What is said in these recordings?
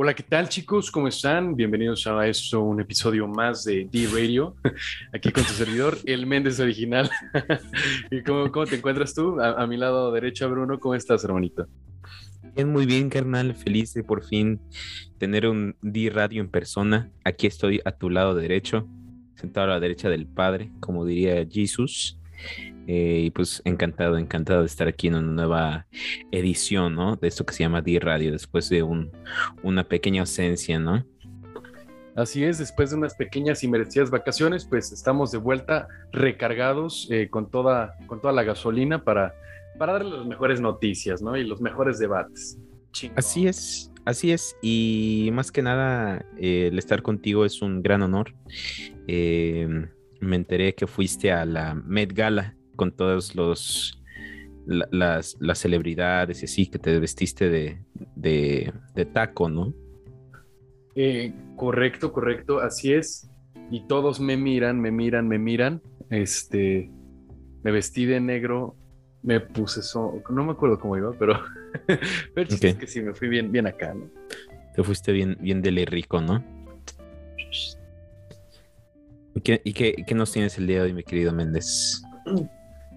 Hola, ¿qué tal chicos? ¿Cómo están? Bienvenidos a esto, un episodio más de D-Radio, aquí con tu servidor, el Méndez original. ¿Y cómo, cómo, te encuentras tú? A, mi lado derecho, Bruno, ¿cómo estás, hermanito? Bien, muy bien, carnal. Feliz de por fin tener un D-Radio en persona. Aquí estoy a tu lado derecho, sentado a la derecha del Padre, como diría Jesús. Eh, y pues encantado, encantado de estar aquí en una nueva edición, ¿no? De esto que se llama D-Radio, después de un, una pequeña ausencia, ¿no? Así es, después de unas pequeñas y merecidas vacaciones, pues estamos de vuelta recargados eh, con, toda, con toda la gasolina para, para darle las mejores noticias, ¿no? Y los mejores debates. Chingón. Así es, así es. Y más que nada, eh, el estar contigo es un gran honor. Eh, me enteré que fuiste a la Met Gala con todos los la, las, las, celebridades y así, que te vestiste de, de, de taco, ¿no? Eh, correcto, correcto, así es. Y todos me miran, me miran, me miran. Este, me vestí de negro, me puse no me acuerdo cómo iba, pero, pero okay. es que sí, me fui bien, bien acá, ¿no? Te fuiste bien, bien de rico, ¿no? ¿Y, qué, nos tienes el día de hoy, mi querido Méndez?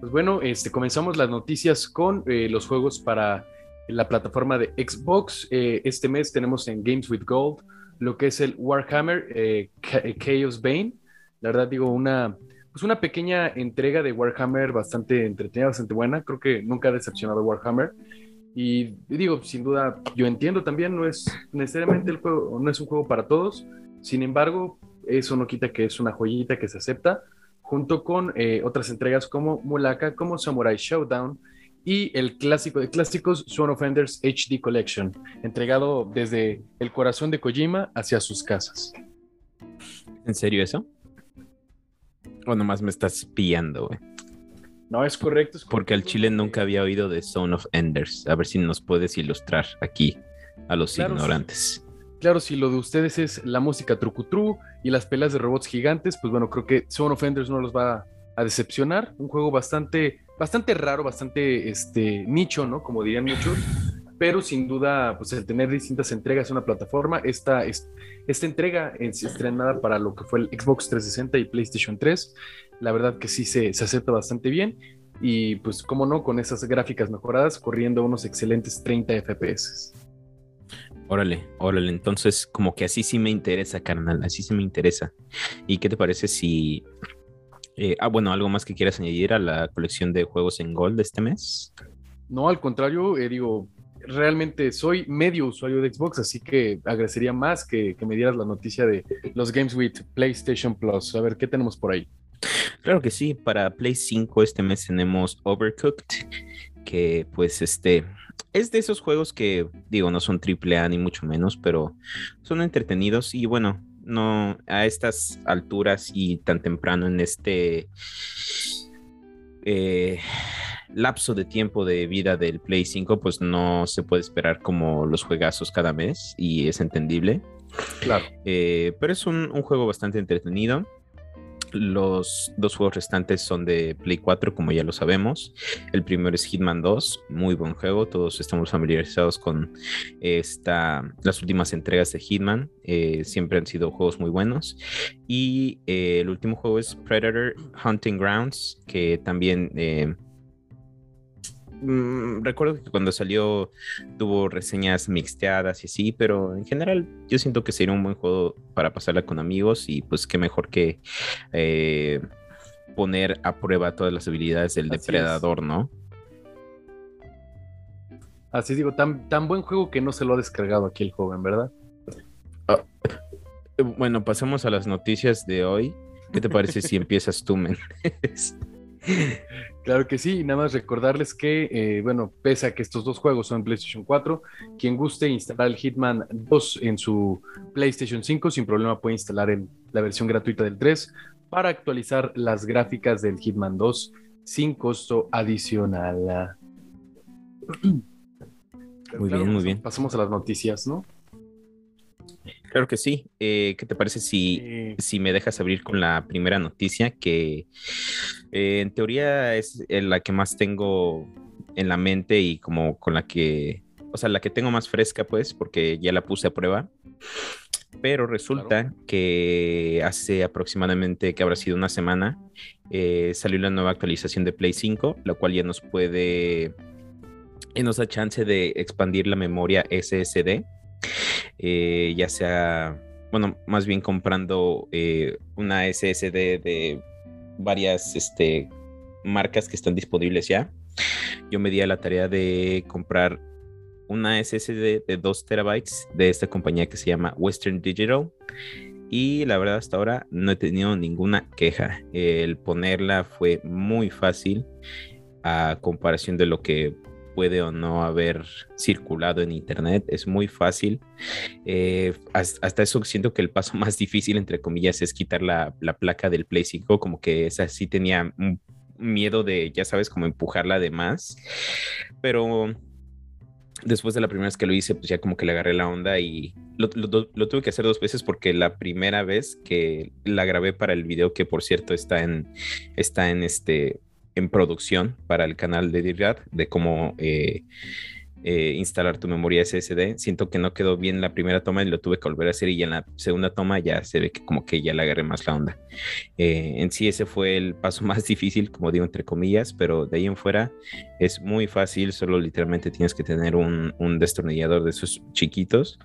Pues bueno, este, comenzamos las noticias con eh, los juegos para la plataforma de Xbox. Eh, este mes tenemos en Games with Gold lo que es el Warhammer eh, Chaos Bane. La verdad digo, una, pues una pequeña entrega de Warhammer bastante entretenida, bastante buena. Creo que nunca ha decepcionado Warhammer. Y digo, sin duda, yo entiendo también, no es necesariamente el juego, no es un juego para todos. Sin embargo, eso no quita que es una joyita que se acepta junto con eh, otras entregas como Mulaka, como Samurai Showdown y el clásico de clásicos Swan of Enders HD Collection, entregado desde el corazón de Kojima hacia sus casas. ¿En serio eso? ¿O nomás me estás pillando, güey? No, es correcto, es correcto. Porque al Chile nunca había oído de Son of Enders. A ver si nos puedes ilustrar aquí a los claro, ignorantes. Claro, si lo de ustedes es la música trucutru y las peleas de robots gigantes, pues bueno, creo que Son of Enders no los va a decepcionar. Un juego bastante, bastante raro, bastante este, nicho, ¿no? Como dirían muchos. Pero sin duda, pues el tener distintas entregas en una plataforma, esta, esta entrega es estrenada para lo que fue el Xbox 360 y PlayStation 3, la verdad que sí se, se acepta bastante bien. Y pues, cómo no, con esas gráficas mejoradas, corriendo unos excelentes 30 FPS. Órale, órale, entonces como que así sí me interesa, carnal, así sí me interesa. ¿Y qué te parece si... Eh, ah, bueno, algo más que quieras añadir a la colección de juegos en Gold de este mes? No, al contrario, eh, digo, realmente soy medio usuario de Xbox, así que agradecería más que, que me dieras la noticia de los Games with PlayStation Plus. A ver, ¿qué tenemos por ahí? Claro que sí, para Play 5 este mes tenemos Overcooked, que pues este es de esos juegos que, digo, no son triple A ni mucho menos, pero son entretenidos y bueno, no a estas alturas y tan temprano en este eh, lapso de tiempo de vida del Play 5, pues no se puede esperar como los juegazos cada mes y es entendible. Claro. Eh, pero es un, un juego bastante entretenido. Los dos juegos restantes son de Play 4, como ya lo sabemos. El primero es Hitman 2, muy buen juego. Todos estamos familiarizados con esta, las últimas entregas de Hitman. Eh, siempre han sido juegos muy buenos. Y eh, el último juego es Predator Hunting Grounds, que también mmm, recuerdo que cuando salió tuvo reseñas mixteadas y así, pero en general yo siento que sería un buen juego para pasarla con amigos y pues qué mejor que eh, poner a prueba todas las habilidades del así depredador, es. ¿no? Así digo, tan, tan buen juego que no se lo ha descargado aquí el joven, ¿verdad? Ah, bueno, pasemos a las noticias de hoy. ¿Qué te parece si empiezas tú, men? Claro que sí, nada más recordarles que, eh, bueno, pese a que estos dos juegos son en PlayStation 4, quien guste instalar el Hitman 2 en su PlayStation 5 sin problema puede instalar el, la versión gratuita del 3 para actualizar las gráficas del Hitman 2 sin costo adicional. Muy claro, bien, muy bien. Pasamos a las noticias, ¿no? Claro que sí. Eh, ¿Qué te parece si, sí. si me dejas abrir con la primera noticia que eh, en teoría es la que más tengo en la mente y como con la que o sea, la que tengo más fresca, pues, porque ya la puse a prueba. Pero resulta que hace aproximadamente, que habrá sido una semana, eh, salió la nueva actualización de Play 5, la cual ya nos puede, y nos da chance de expandir la memoria SSD, eh, ya sea, bueno, más bien comprando eh, una SSD de varias este, marcas que están disponibles ya. Yo me di a la tarea de comprar una SSD de 2 terabytes de esta compañía que se llama Western Digital. Y la verdad hasta ahora no he tenido ninguna queja. El ponerla fue muy fácil a comparación de lo que puede o no haber circulado en internet. Es muy fácil. Eh, hasta eso siento que el paso más difícil, entre comillas, es quitar la, la placa del Play 5. Como que esa sí tenía miedo de, ya sabes, como empujarla de más. Pero después de la primera vez que lo hice, pues ya como que le agarré la onda y lo, tuve que hacer dos veces porque la primera vez que la grabé para el video, que por cierto está en, está en este, en producción para el canal de Dirgat, de cómo eh, eh, instalar tu memoria SSD. Siento que no quedó bien la primera toma y lo tuve que volver a hacer y en la segunda toma ya se ve que como que ya le agarré más la onda. Eh, en sí ese fue el paso más difícil, como digo entre comillas, pero de ahí en fuera es muy fácil, solo literalmente tienes que tener un, un destornillador de esos chiquitos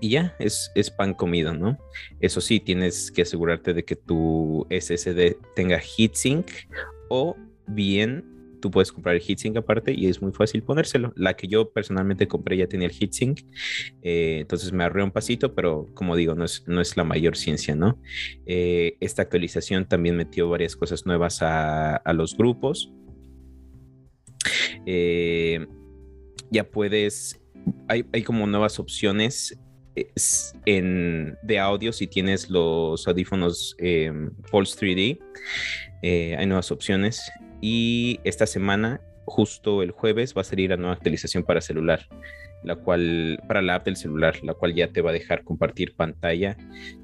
y ya es, es, pan comido, ¿no? Eso sí, tienes que asegurarte de que tu SSD tenga heatsink o bien tú puedes comprar el heatsink aparte y es muy fácil ponérselo. La que yo personalmente compré ya tenía el heatsink, eh, entonces me ahorré un pasito, pero como digo, no es, no es la mayor ciencia, ¿no? Eh, esta actualización también metió varias cosas nuevas a, los grupos. Eh, ya puedes, hay, como nuevas opciones en, de audio si tienes los audífonos Pulse 3D. hay nuevas opciones y esta semana, justo el jueves, va a salir la nueva actualización para celular, la cual, para la app del celular, la cual ya te va a dejar compartir pantalla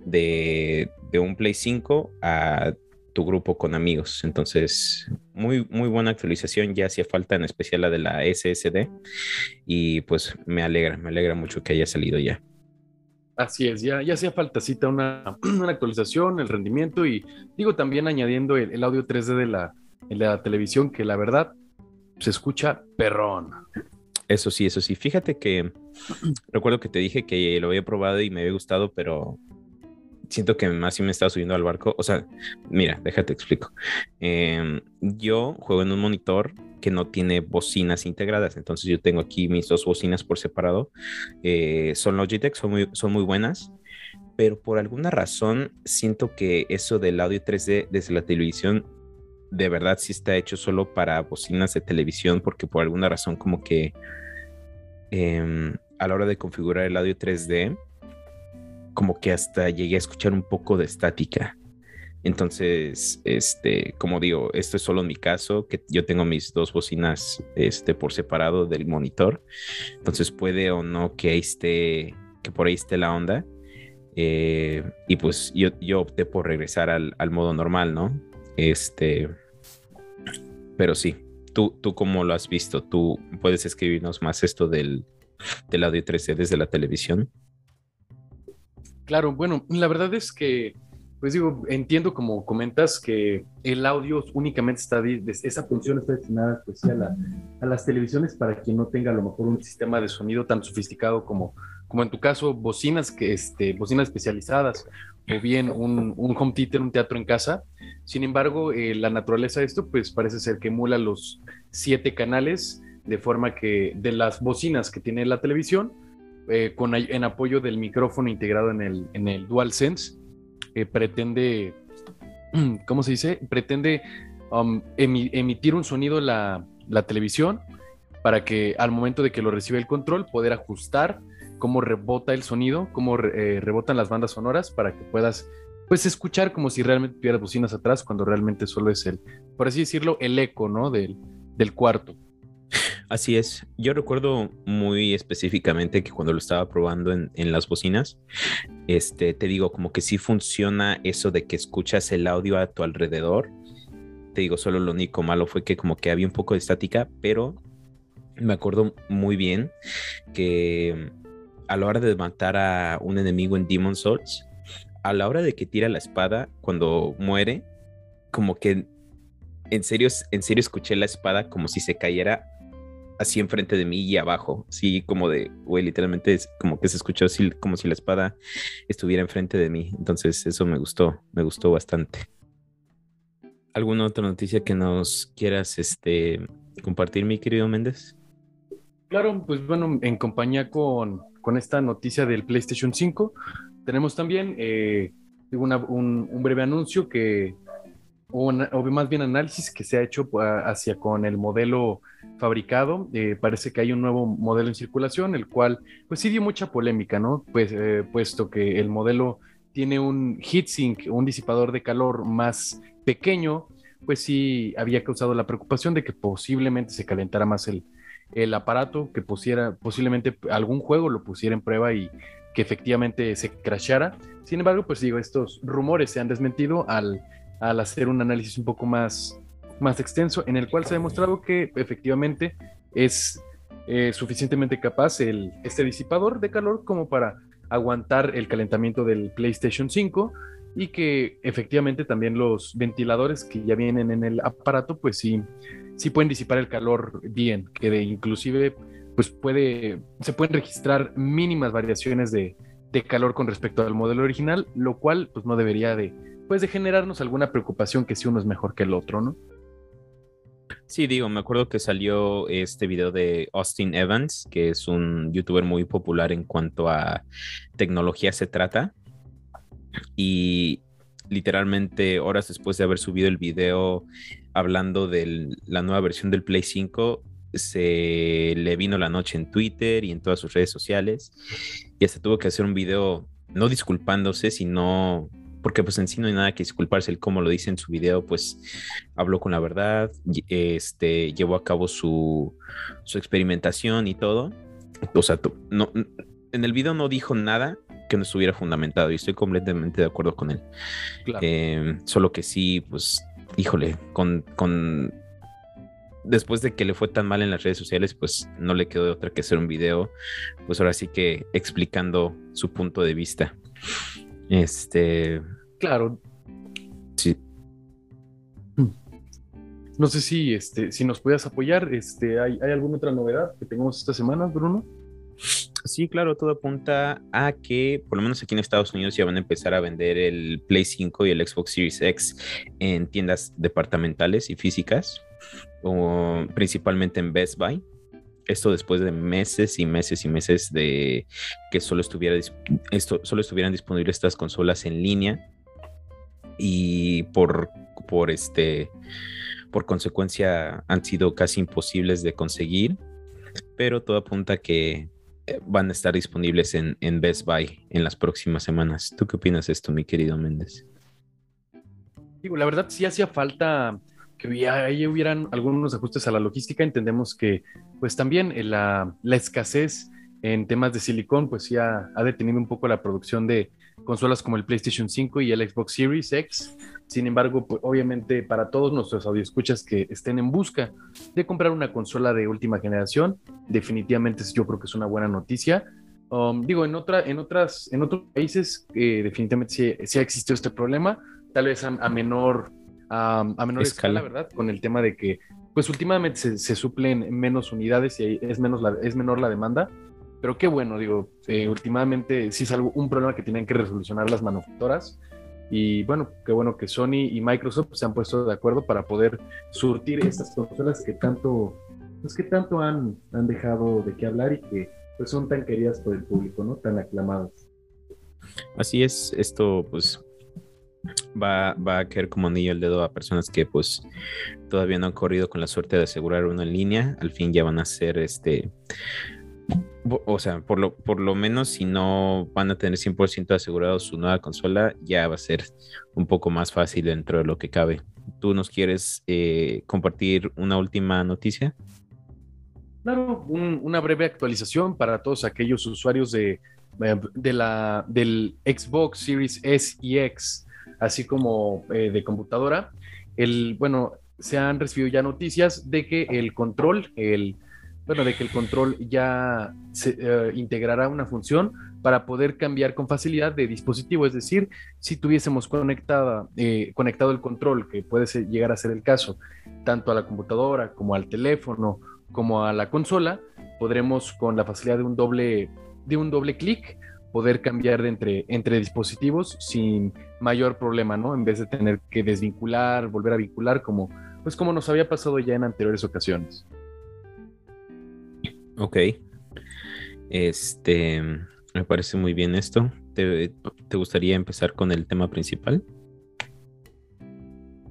de, un Play 5 a tu grupo con amigos. Entonces, muy, muy buena actualización. Ya hacía falta, en especial la de la SSD. Y pues me alegra, me alegra mucho que haya salido ya. Así es, ya, ya hacía faltacita una, una actualización, el rendimiento y digo también añadiendo el audio 3D de la, en la televisión que la verdad se escucha perrón. Eso sí, eso sí. Fíjate que recuerdo que te dije que lo había probado y me había gustado, pero siento que más si me estaba subiendo al barco. O sea, mira, déjate explico. Em, yo juego en un monitor que no tiene bocinas integradas, entonces yo tengo aquí mis dos bocinas por separado. Eh, son Logitech, son muy, son muy buenas, pero por alguna razón siento que eso del audio 3D desde la televisión de verdad sí está hecho solo para bocinas de televisión porque por alguna razón como que em, a la hora de configurar el audio 3D como que hasta llegué a escuchar un poco de estática. Entonces, este, como digo, esto es solo en mi caso, que yo tengo mis dos bocinas este, por separado del monitor. Entonces puede o no que ahí esté, que por ahí esté la onda. Eh, y pues yo, yo opté por regresar al, al modo normal, ¿no? Este, pero sí, ¿tú, tú cómo lo has visto? ¿Tú puedes escribirnos más esto del, del audio 3D desde la televisión? Claro, bueno, la verdad es que, pues digo, entiendo como comentas que el audio únicamente está, esa función está destinada a, a, las televisiones para quien no tenga a lo mejor un sistema de sonido tan sofisticado como, como en tu caso, bocinas, que, este, bocinas especializadas o bien un, un home theater, un teatro en casa. Sin embargo, eh, la naturaleza de esto, pues parece ser que emula los siete canales, de forma que de las bocinas que tiene la televisión, eh, con, en apoyo del micrófono integrado en el, en el DualSense, eh, pretende, ¿cómo se dice? Pretende um, emitir un sonido la, la televisión para que al momento de que lo recibe el control, poder ajustar cómo rebota el sonido, cómo rebotan las bandas sonoras para que puedas pues escuchar como si realmente tuvieras bocinas atrás cuando realmente solo es el, por así decirlo, el eco, ¿no? Del, del cuarto. Así es. Yo recuerdo muy específicamente que cuando lo estaba probando en, las bocinas, este, te digo, como que sí funciona eso de que escuchas el audio a tu alrededor. Te digo, solo lo único malo fue que como que había un poco de estática, pero me acuerdo muy bien que a la hora de matar a un enemigo en Demon Souls, a la hora de que tira la espada, cuando muere, como que en serio, en serio escuché la espada como si se cayera así enfrente de mí y abajo, así como de, güey, literalmente es como que se escuchó así, como si la espada estuviera enfrente de mí. Entonces eso me gustó, me gustó bastante. ¿Alguna otra noticia que nos quieras este, compartir, mi querido Méndez? Claro, pues bueno, en compañía con, esta noticia del PlayStation 5, tenemos también eh, un, breve anuncio que, o, más bien análisis que se ha hecho hacia con el modelo fabricado. Eh, parece que hay un nuevo modelo en circulación, el cual pues sí dio mucha polémica, ¿no? Pues eh, puesto que el modelo tiene un heatsink, un disipador de calor más pequeño, pues sí había causado la preocupación de que posiblemente se calentara más el, el aparato, que pusiera posiblemente algún juego lo pusiera en prueba y que efectivamente se crashara. Sin embargo, pues digo, estos rumores se han desmentido al, al hacer un análisis un poco más, más extenso, en el cual se ha demostrado que efectivamente es eh, suficientemente capaz el, este disipador de calor como para aguantar el calentamiento del PlayStation 5 y que efectivamente también los ventiladores que ya vienen en el aparato, pues sí, sí pueden disipar el calor bien, que de inclusive pues puede, se pueden registrar mínimas variaciones de, calor con respecto al modelo original, lo cual pues no debería de, de generarnos alguna preocupación que si uno es mejor que el otro, ¿no? Sí, digo, me acuerdo que salió este video de Austin Evans, que es un youtuber muy popular en cuanto a tecnología se trata. Y literalmente horas después de haber subido el video hablando de la nueva versión del Play 5, se le vino la noche en Twitter y en todas sus redes sociales y hasta tuvo que hacer un video no disculpándose, sino porque pues en sí no hay nada que disculparse, él como lo dice en su video, pues habló con la verdad, este, llevó a cabo su, su experimentación y todo. O sea, no, en el video no dijo nada que no estuviera fundamentado y estoy completamente de acuerdo con él. Eh, solo que sí, pues, híjole, con, con después de que le fue tan mal en las redes sociales, pues no le quedó de otra que hacer un video, pues ahora sí que explicando su punto de vista. Este. Claro. Sí. No sé si, este, si nos puedas apoyar. Este, ¿hay, ¿Hay alguna otra novedad que tengamos esta semana, Bruno? Sí, claro, todo apunta a que por lo menos aquí en Estados Unidos ya van a empezar a vender el Play 5 y el Xbox Series X en tiendas departamentales y físicas o principalmente en Best Buy. Esto después de meses y meses y meses de que solo, estuviera, esto, solo estuvieran disponibles estas consolas en línea y por, por, este, por consecuencia han sido casi imposibles de conseguir, pero todo apunta que eh, van a estar disponibles en, en Best Buy en las próximas semanas. ¿Tú qué opinas de esto, mi querido Méndez? Digo, la verdad sí hacía falta que ahí hubieran algunos ajustes a la logística. Entendemos que pues también eh, la, escasez en temas de silicón pues ya ha detenido un poco la producción de consolas como el PlayStation 5 y el Xbox Series X. Sin embargo, pues, obviamente para todos nuestros audioscuchas que estén en busca de comprar una consola de última generación, definitivamente yo creo que es una buena noticia. Um, digo, en, otra, en, otras, en otros países eh, definitivamente sí, ha existido este problema, tal vez a menor a, menor escala. ¿verdad? Con el tema de que, pues últimamente se, suplen menos unidades y es, menos la, es menor la demanda. Pero qué bueno, digo, eh, últimamente sí es algo, un problema que tienen que resolucionar las manufacturas. Y bueno, qué bueno que Sony y Microsoft se han puesto de acuerdo para poder surtir estas consolas que tanto, pues que tanto han, han dejado de qué hablar y que pues son tan queridas por el público, ¿no? Tan aclamadas. Así es, esto pues va, va a caer como anillo el dedo a personas que pues todavía no han corrido con la suerte de asegurar uno en línea. Al fin ya van a ser este o sea, por lo, por lo menos si no van a tener 100% asegurado su nueva consola, ya va a ser un poco más fácil dentro de lo que cabe. ¿Tú nos quieres eh, compartir una última noticia? Claro, una breve actualización para todos aquellos usuarios de, de la, del Xbox Series S y X así como eh, de computadora. El, bueno, se han recibido ya noticias de que el control, el bueno, de que el control ya se, eh, integrará una función para poder cambiar con facilidad de dispositivo. Es decir, si tuviésemos conectada, eh, conectado el control, que puede llegar a ser el caso, tanto a la computadora como al teléfono, como a la consola, podremos con la facilidad de un doble, de un doble clic poder cambiar de entre, entre dispositivos sin mayor problema, ¿no? En vez de tener que desvincular, volver a vincular, como, pues como nos había pasado ya en anteriores ocasiones. Ok. Este, me parece muy bien esto. ¿Te, gustaría empezar con el tema principal?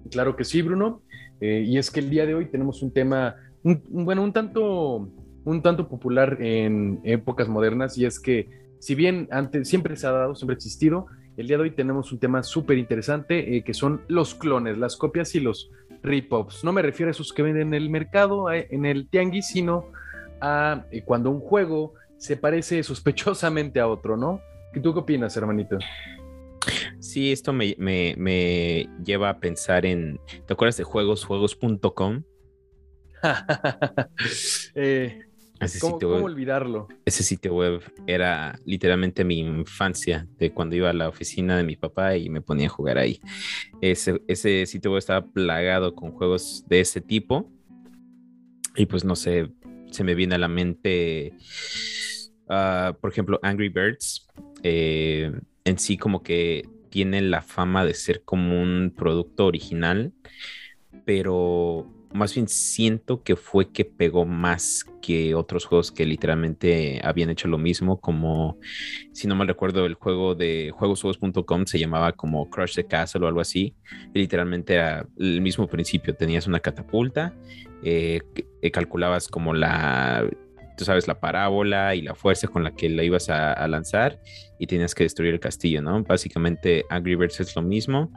Claro que sí, Bruno. Eh, y es que el día de hoy tenemos un tema, bueno, un tanto, un tanto popular en épocas modernas, y es que si bien antes siempre se ha dado, siempre ha existido, el día de hoy tenemos un tema súper interesante eh, que son los clones, las copias y los rip-offs. No me refiero a esos que venden en el mercado, eh, en el tianguis, sino a cuando un juego se parece sospechosamente a otro, ¿no? ¿Tú qué opinas, hermanito? Sí, esto me, lleva a pensar en. ¿Te acuerdas de juegos, juegos.com? eh, ¿Cómo, ¿Cómo, olvidarlo? Ese sitio web era literalmente mi infancia, de cuando iba a la oficina de mi papá y me ponía a jugar ahí. Ese, ese sitio web estaba plagado con juegos de ese tipo. Y pues no sé, se me viene a la mente Ah, por ejemplo, Angry Birds, eh, en sí como que tiene la fama de ser como un producto original, pero más bien siento que fue que pegó más que otros juegos que literalmente habían hecho lo mismo, como si no mal recuerdo el juego de juegosjuegos.com se llamaba como Crush the Castle o algo así, literalmente era el mismo principio, tenías una catapulta, eh, calculabas como la tú sabes, la parábola y la fuerza con la que la ibas a, lanzar y tenías que destruir el castillo, ¿no? Básicamente Angry Birds es lo mismo,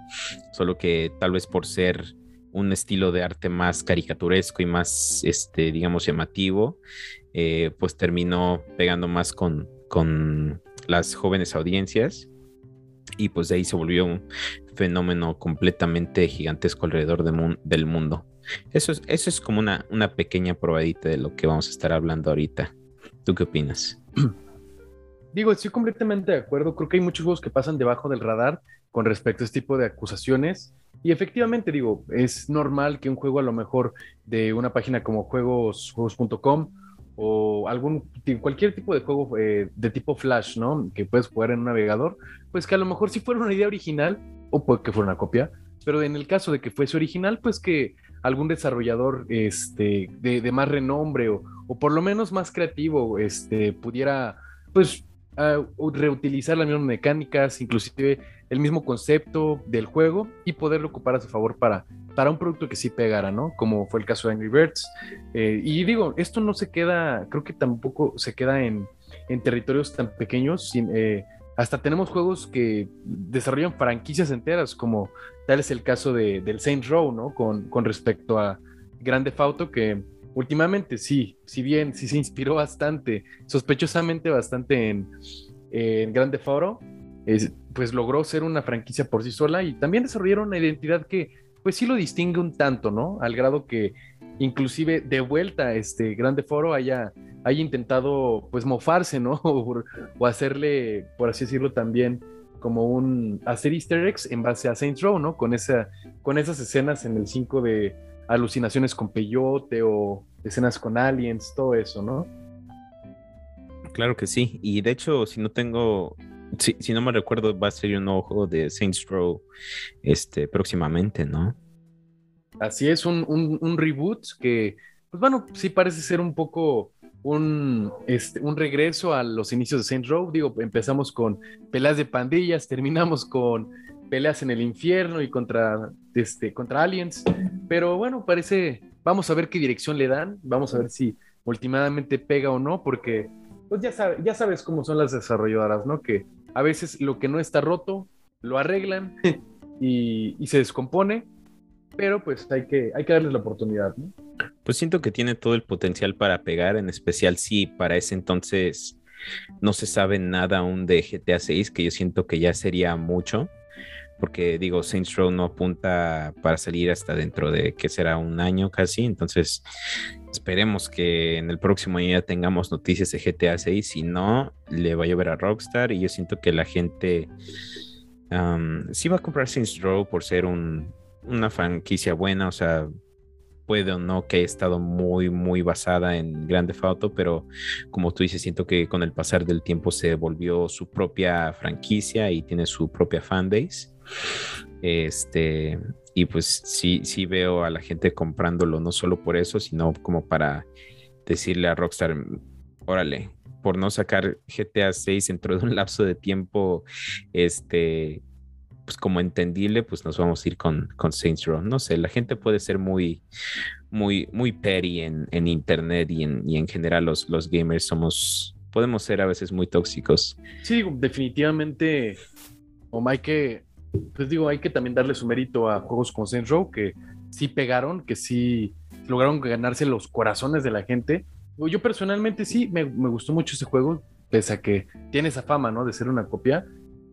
solo que tal vez por ser un estilo de arte más caricaturesco y más, este, digamos, llamativo, eh, pues terminó pegando más con, con las jóvenes audiencias y pues de ahí se volvió un fenómeno completamente gigantesco alrededor del mundo. Eso es, eso es como una, una pequeña probadita de lo que vamos a estar hablando ahorita. ¿Tú qué opinas? Digo, estoy completamente de acuerdo. Creo que hay muchos juegos que pasan debajo del radar con respecto a este tipo de acusaciones. Y efectivamente, digo, es normal que un juego a lo mejor de una página como juegos, juegos.com o algún cualquier tipo de juego eh, de tipo flash, ¿no? Que puedes jugar en un navegador, pues que a lo mejor sí fuera una idea original o puede que fuera una copia, pero en el caso de que fuese original, pues que algún desarrollador este, de, más renombre o, por lo menos más creativo este, pudiera pues reutilizar las mismas mecánicas, inclusive el mismo concepto del juego y poderlo ocupar a su favor para, para un producto que sí pegara, ¿no? Como fue el caso de Angry Birds. Eh, y digo, esto no se queda, creo que tampoco se queda en, en territorios tan pequeños, eh, hasta tenemos juegos que desarrollan franquicias enteras, como tal es el caso de, del Saints Row, ¿no? Con, con respecto a Grande Auto, que últimamente sí, si bien sí se inspiró bastante, sospechosamente bastante en, en Grande Auto, pues logró ser una franquicia por sí sola y también desarrollaron una identidad que pues sí lo distingue un tanto, ¿no? Al grado que inclusive de vuelta este Grande Foro haya haya intentado pues mofarse, ¿no? o, hacerle, por así decirlo, también como un hacer easter eggs en base a Saints Row, ¿no? Con, esa, con esas escenas en el 5 de alucinaciones con peyote o escenas con aliens, todo eso, ¿no? Claro que sí. Y de hecho, si no tengo, si, si no me recuerdo, va a ser un nuevo juego de Saints Row este, próximamente, ¿no? Así es, un, un, un reboot que, pues bueno, sí parece ser un poco un, este, un regreso a los inicios de Saint Row. Digo, empezamos con peleas de pandillas, terminamos con peleas en el infierno y contra, este, contra aliens. Pero bueno, parece, vamos a ver qué dirección le dan, vamos a ver si últimamente pega o no, porque pues ya, ya sabes cómo son las desarrolladoras, ¿no? Que a veces lo que no está roto, lo arreglan y, y se descompone, pero pues hay que, hay que darles la oportunidad, ¿no? Pues siento que tiene todo el potencial para pegar, en especial si para ese entonces no se sabe nada aún de GTA 6, que yo siento que ya sería mucho. Porque digo, Saints Row no apunta para salir hasta dentro de que será un año casi, entonces esperemos que en el próximo año ya tengamos noticias de GTA 6, si no, le va a llover a Rockstar y yo siento que la gente sí va a comprar Saints Row por ser una franquicia buena, o sea, puede o no que haya estado muy, muy basada en Grande Auto, pero como tú dices, siento que con el pasar del tiempo se volvió su propia franquicia y tiene su propia fanbase. Este, y pues sí, sí veo a la gente comprándolo, no solo por eso, sino como para decirle a Rockstar, órale, por no sacar GTA 6 dentro de un lapso de tiempo, este, pues como entendible, pues nos vamos a ir con, con Saints Row. No sé, la gente puede ser muy, muy, muy petty en, en internet y en, y en general los, los gamers somos, podemos ser a veces muy tóxicos. Sí, definitivamente, o hay que, pues digo, hay que también darle su mérito a juegos como Saints Row, que sí pegaron, que sí lograron ganarse los corazones de la gente. Yo personalmente sí, me, me gustó mucho ese juego, pese a que tiene esa fama, ¿no? De ser una copia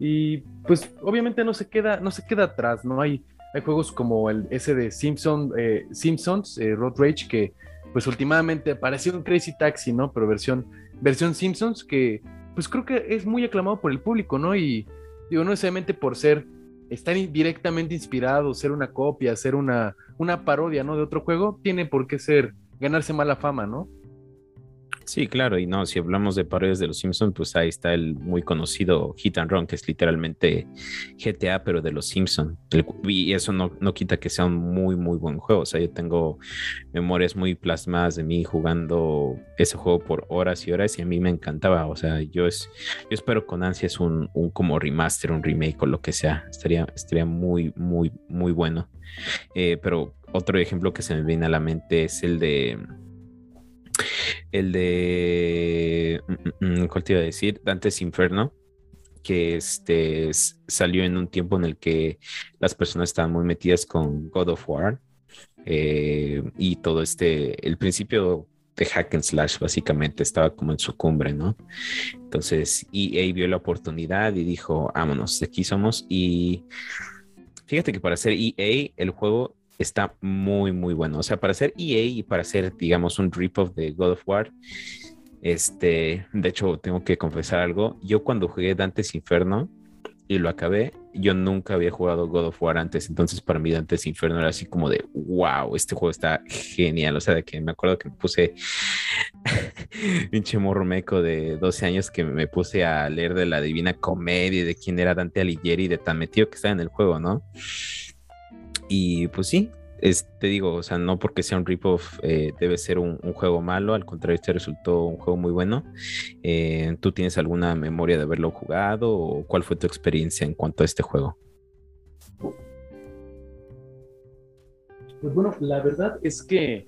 y pues obviamente no se queda, no se queda atrás, ¿no? Hay, hay juegos como el ese de Simpson, eh, Simpsons, eh, Road Rage, que pues últimamente pareció un Crazy Taxi, ¿no? Pero versión, versión Simpsons, que pues creo que es muy aclamado por el público, ¿no? Y digo, no necesariamente por ser, estar directamente inspirado, ser una copia, ser una, una parodia, ¿no? De otro juego, tiene por qué ser, ganarse mala fama, ¿no? Sí, claro, y no, si hablamos de parodias de los Simpsons, pues ahí está el muy conocido Hit and Run, que es literalmente GTA, pero de los Simpsons. Y eso no, no, quita que sea un muy, muy buen juego. O sea, yo tengo memorias muy plasmadas de mí jugando ese juego por horas y horas y a mí me encantaba. O sea, yo, es, yo espero con ansias un, un como remaster, un remake o lo que sea. Estaría, estaría muy, muy, muy bueno. Eh, pero otro ejemplo que se me viene a la mente es el de el de. Mm, mm, mm, ¿Cuál te iba a decir? Dante's Inferno. Que este salió en un tiempo en el que las personas estaban muy metidas con God of War. Eh, y todo este. El principio de hack and slash básicamente estaba como en su cumbre, ¿no? Entonces EA vio la oportunidad y dijo, vámonos, de aquí somos. Y fíjate que para hacer EA, el juego está muy, muy bueno. O sea, para ser EA y para ser, digamos, un rip-off de God of War, este, de hecho, tengo que confesar algo. Yo cuando jugué Dante's Inferno y lo acabé, yo nunca había jugado God of War antes. Entonces, para mí, Dante's Inferno era así como de wow, este juego está genial. O sea, de que me acuerdo que me puse pinche morro meco de 12 años que me puse a leer de la Divina Comedia, de quién era Dante Alighieri, de tan metido que estaba en el juego, ¿no? Y pues sí, te digo, o sea, no porque sea un rip-off eh, debe ser un, juego malo, al contrario, este resultó un juego muy bueno. Eh, ¿Tú tienes alguna memoria de haberlo jugado o cuál fue tu experiencia en cuanto a este juego? Pues bueno, la verdad es que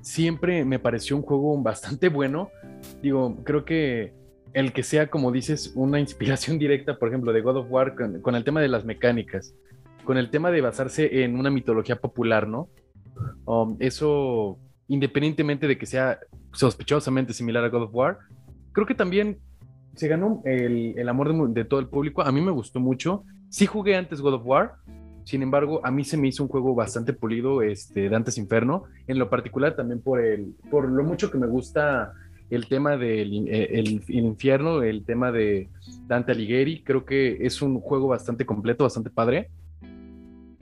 siempre me pareció un juego bastante bueno. Digo, creo que el que sea, como dices, una inspiración directa, por ejemplo, de God of War con el tema de las mecánicas con el tema de basarse en una mitología popular, ¿no? Um, eso, independientemente de que sea sospechosamente similar a God of War, creo que también se ganó el, amor de, todo el público. A mí me gustó mucho. Sí jugué antes God of War, sin embargo, a mí se me hizo un juego bastante pulido, este, Dantes Inferno, en lo particular también por, el, por lo mucho que me gusta el tema del eh, el, infierno, el tema de Dante Alighieri. Creo que es un juego bastante completo, bastante padre.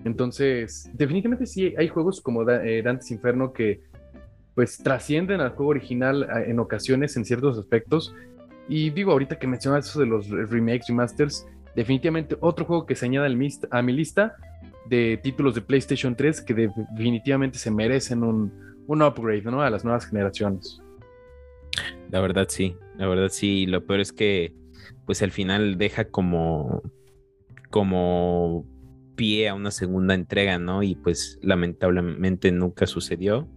Entonces, definitivamente sí hay juegos como eh, Dante's Inferno que pues trascienden al juego original ah, en ocasiones en ciertos aspectos. Y digo, ahorita que mencionas eso de los remakes, remasters, definitivamente otro juego que se añade a mi lista de títulos de PlayStation 3 que definitivamente se merecen un, un upgrade ¿no? a las nuevas generaciones. La verdad sí, la verdad sí. Lo peor es que pues al final deja como como pie a una segunda entrega, ¿no? Y pues lamentablemente nunca sucedió.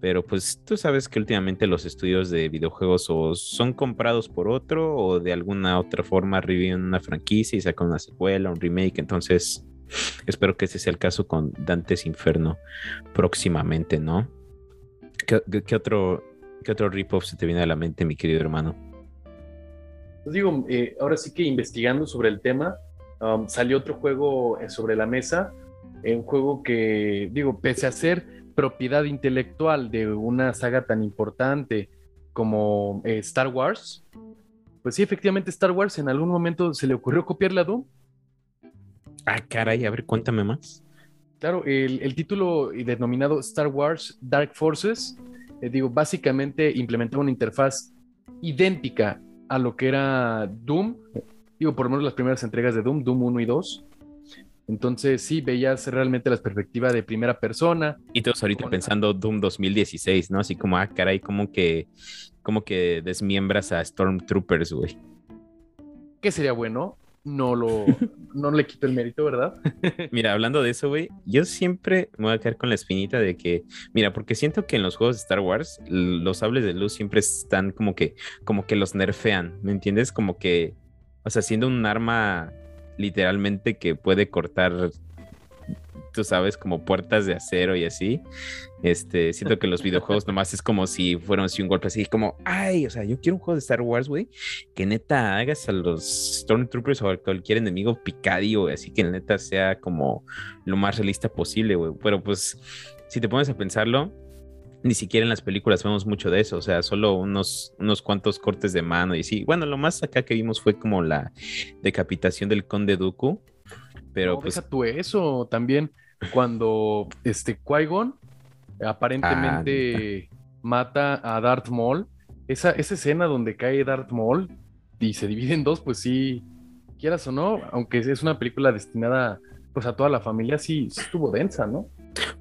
Pero pues tú sabes que últimamente los estudios de videojuegos o son comprados por otro o de alguna otra forma reviven una franquicia y sacan una secuela, un remake. Entonces espero que ese sea el caso con Dantes Inferno próximamente, ¿no? ¿Qué, otro, qué otro rip-off se te viene a la mente, mi querido hermano? Pues digo, eh, ahora sí que investigando sobre el tema, um, salió otro juego eh, sobre la mesa, eh, un juego que, digo, pese a ser propiedad intelectual de una saga tan importante como eh, Star Wars, pues sí, efectivamente Star Wars en algún momento se le ocurrió copiarle a Doom. Ah, caray, a ver, cuéntame más. Claro, el, título denominado Star Wars Dark Forces, digo, básicamente implementó una interfaz idéntica a lo que era Doom, digo, por lo menos las primeras entregas de Doom, Doom 1 y 2. Entonces sí, veías realmente la perspectiva de primera persona. Y todos ahorita pensando Doom 2016, ¿no? Así como, ah, caray, como que, como que desmiembras a Stormtroopers, güey. ¿Qué sería bueno? no lo no le quito el mérito, ¿verdad? mira, hablando de eso, güey, yo siempre me voy a quedar con la espinita de que, mira, porque siento que en los juegos de Star Wars los sables de luz siempre están como que como que los nerfean, ¿me entiendes? Como que o sea, siendo un arma literalmente que puede cortar tú sabes, como puertas de acero y así. Este, siento que los videojuegos nomás es como si fueran así un golpe así, como, ay, o sea, yo quiero un juego de Star Wars, güey, que neta hagas a los Stormtroopers o a cualquier enemigo picadillo, así que neta sea como lo más realista posible, güey. Pero pues, si te pones a pensarlo, ni siquiera en las películas vemos mucho de eso, o sea, solo unos, unos cuantos cortes de mano y sí. Bueno, lo más acá que vimos fue como la decapitación del conde Dooku, pero no, pues... Deja tú eso también cuando este Qui-Gon aparentemente mata a Darth Maul. Esa, esa escena donde cae Darth Maul y se divide en dos, pues sí, quieras o no, aunque es una película destinada pues a toda la familia, sí, estuvo densa, ¿no?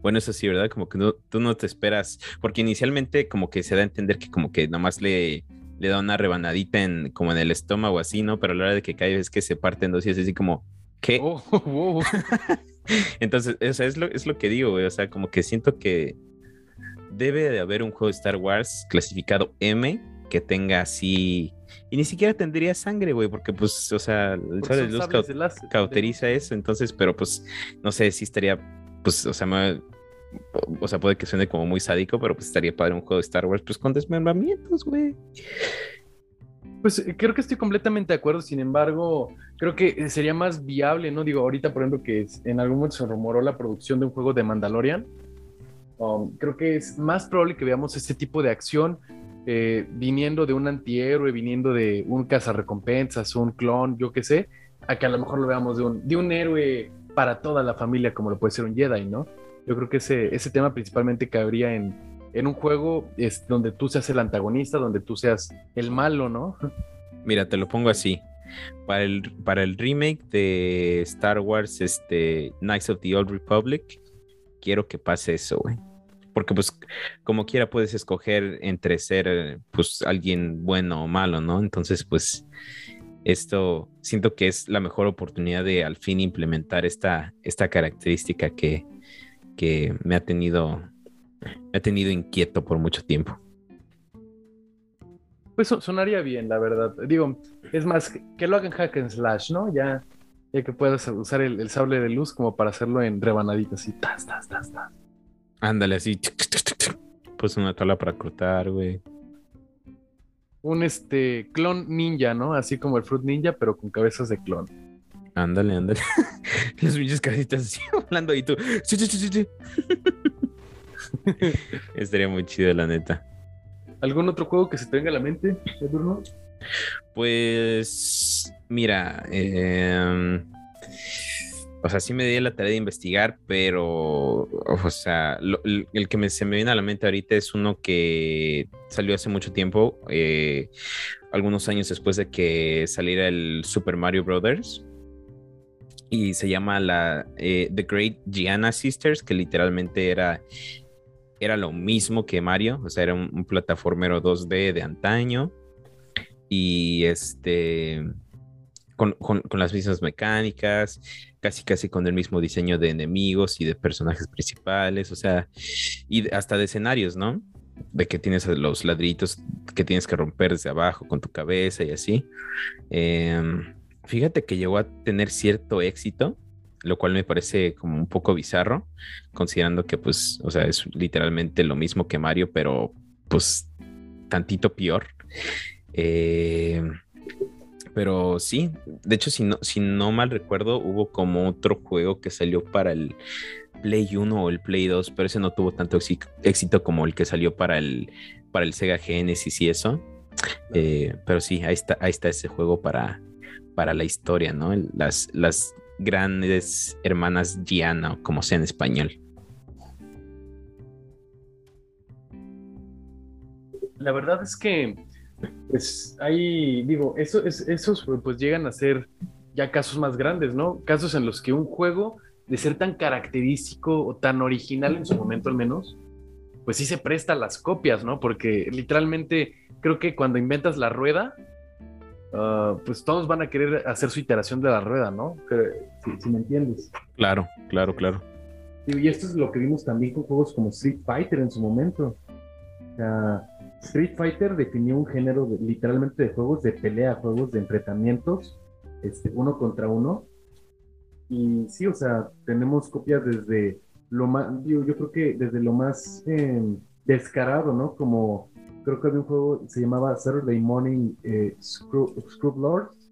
Bueno, eso sí, ¿verdad? Como que tú no te esperas, porque inicialmente como que se da a entender que como que nomás le, le da una rebanadita en, como en el estómago así, ¿no? Pero a la hora de que cae es que se parte en dos y es así como, ¿qué? Oh, Entonces, eso es, lo, es lo que digo, güey. O sea, como que siento que debe de haber un juego de Star Wars clasificado M que tenga así. Y ni siquiera tendría sangre, güey, porque pues, o sea, el sable de luz cauteriza eso. Entonces, pero pues, no sé si estaría, pues, o sea, o sea, puede que suene como muy sádico, pero pues estaría padre un juego de Star Wars, pues con desmembramientos, güey. Pues eh, creo que estoy completamente de acuerdo, sin embargo, creo que eh, sería más viable, ¿no? Digo, ahorita, por ejemplo, que en algún momento se rumoró la producción de un juego de Mandalorian. Um, creo que es más probable que veamos este tipo de acción eh, viniendo de un antihéroe, viniendo de un cazarrecompensas, un clon, yo qué sé, a que a lo mejor lo veamos de un, de un héroe para toda la familia, como lo puede ser un Jedi, ¿no? Yo creo que ese, ese tema principalmente cabría en, en un juego es donde tú seas el antagonista, donde tú seas el malo, ¿no? Mira, te lo pongo así. Para el, para el remake de Star Wars, este, Knights of the Old Republic, quiero que pase eso, güey. Porque pues como quiera puedes escoger entre ser pues alguien bueno o malo, ¿no? Entonces pues esto siento que es la mejor oportunidad de al fin implementar esta, esta característica que, que me ha tenido me ha tenido inquieto por mucho tiempo. Pues sonaría bien, la verdad. Digo, es más, que lo hagan hack and slash, ¿no? Ya, ya que puedas usar el, sable de luz como para hacerlo en rebanaditas y tas, tas, tas, tas. Ándale, así. Pues una tabla para cortar, güey. Un este clon ninja, ¿no? Así como el Fruit Ninja, pero con cabezas de clon. Ándale, ándale. Las pinches casitas así hablando ahí tú. Estaría muy chido, la neta. ¿Algún otro juego que se tenga a la mente, Edurno? Pues, mira, em, o sea, sí me di la tarea de investigar, pero, o sea, el, que se me viene a la mente ahorita es uno que salió hace mucho tiempo, eh, algunos años después de que saliera el Super Mario Brothers. Y se llama la eh, The Great Gianna Sisters, que literalmente era era lo mismo que Mario, o sea, era un, plataformero 2D de antaño y este con, las mismas mecánicas, casi casi con el mismo diseño de enemigos y de personajes principales, o sea, y hasta de escenarios, ¿no? De que tienes los ladritos que tienes que romper desde abajo con tu cabeza y así. Em, fíjate que llegó a tener cierto éxito lo cual me parece como un poco bizarro, considerando que pues, o sea, es literalmente lo mismo que Mario, pero pues tantito peor. Eh, Pero sí, de hecho, si no, si no mal recuerdo, hubo como otro juego que salió para el Play 1 o el Play 2, pero ese no tuvo tanto éxito como el que salió para el, para el Sega Genesis y eso. Eh, pero sí, ahí está, ahí está ese juego para, para la historia, ¿no? Las, las grandes hermanas Gianna, como sea en español. La verdad es que, pues ahí, digo, eso, es, esos pues llegan a ser ya casos más grandes, ¿no? Casos en los que un juego, de ser tan característico o tan original en su momento al menos, pues sí se presta a las copias, ¿no? Porque literalmente creo que cuando inventas la rueda, Ah, pues todos van a querer hacer su iteración de la rueda, ¿no? Si, me entiendes. Claro, claro, claro. Y esto es lo que vimos también con juegos como Street Fighter en su momento. Street Fighter definió un género literalmente de juegos de pelea, juegos de enfrentamientos, este, uno contra uno. Y sí, o sea, tenemos copias desde lo más, yo, creo que desde lo más em, descarado, ¿no? Como creo que había un juego, se llamaba Saturday Morning eh, Lords,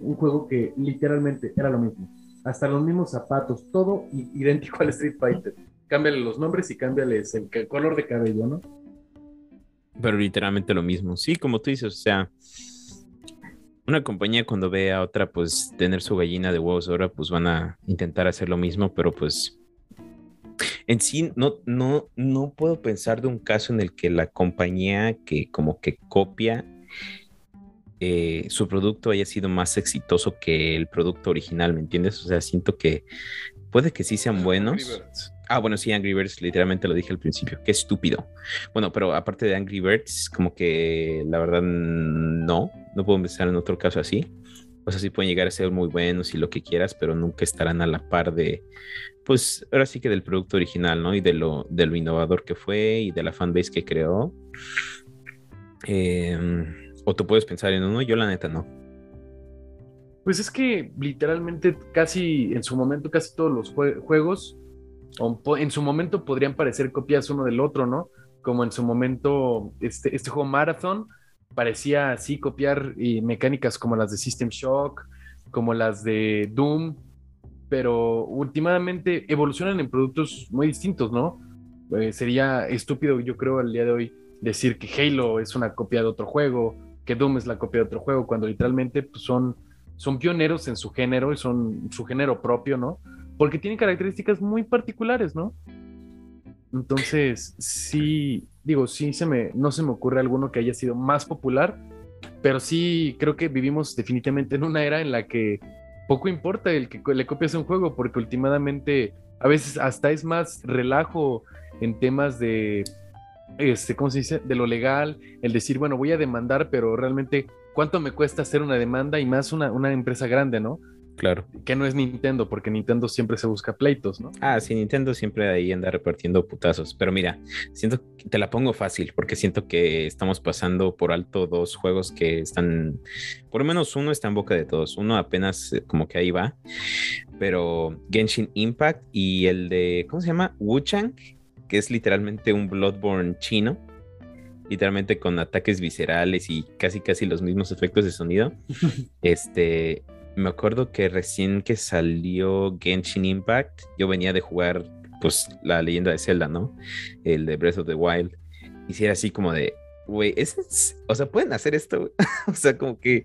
un juego que literalmente era lo mismo. Hasta los mismos zapatos, todo idéntico al Street Fighter. Cámbiale los nombres y cámbiales el color de cabello, ¿no? Pero literalmente lo mismo. Sí, como tú dices, o sea, una compañía cuando ve a otra, pues tener su gallina de huevos ahora, pues van a intentar hacer lo mismo, pero pues en sí, no, no, no puedo pensar de un caso en el que la compañía que como que copia eh, su producto haya sido más exitoso que el producto original, ¿me entiendes? O sea, siento que puede que sí sean buenos. Ah, bueno, sí, Angry Birds, literalmente lo dije al principio. Qué estúpido. Bueno, pero aparte de Angry Birds, como que la verdad no, no puedo pensar en otro caso así. O sea, sí pueden llegar a ser muy buenos y lo que quieras, pero nunca estarán a la par de, pues ahora sí que del producto original, ¿no? Y de lo, de innovador que fue y de la fanbase que creó. Em, o tú puedes pensar en uno, yo la neta no. Pues es que literalmente casi en su momento, casi todos los juegos en su momento podrían parecer copias uno del otro, ¿no? Como en su momento este, este juego Marathon parecía así copiar y mecánicas como las de System Shock, como las de Doom, pero últimamente evolucionan en productos muy distintos, ¿no? Eh, sería estúpido, yo creo, al día de hoy decir que Halo es una copia de otro juego, que Doom es la copia de otro juego, cuando literalmente pues, son, son pioneros en su género y son su género propio, ¿no? Porque tienen características muy particulares, ¿no? Entonces, sí, digo, sí se me, no se me ocurre alguno que haya sido más popular, pero sí creo que vivimos definitivamente en una era en la que poco importa el que le copias un juego, porque últimamente a veces hasta es más relajo en temas de, este, ¿cómo se dice? De lo legal, el decir, bueno, voy a demandar, pero realmente, ¿cuánto me cuesta hacer una demanda? Y más una, una empresa grande, ¿no? Claro. Que no es Nintendo, porque Nintendo siempre se busca pleitos, ¿no? Ah, sí, Nintendo siempre ahí anda repartiendo putazos. Pero mira, siento que te la pongo fácil, porque siento que estamos pasando por alto dos juegos que están, por lo menos uno está en boca de todos. Uno apenas eh, como que ahí va. Pero Genshin Impact y el de, ¿cómo se llama? Wuchang, que es literalmente un Bloodborne chino literalmente con ataques viscerales y casi casi los mismos efectos de sonido. este, me acuerdo que recién que salió Genshin Impact, yo venía de jugar pues la leyenda de Zelda, ¿no? El de Breath of the Wild. Y si era así como de, güey, es, o sea, pueden hacer esto. o sea, como que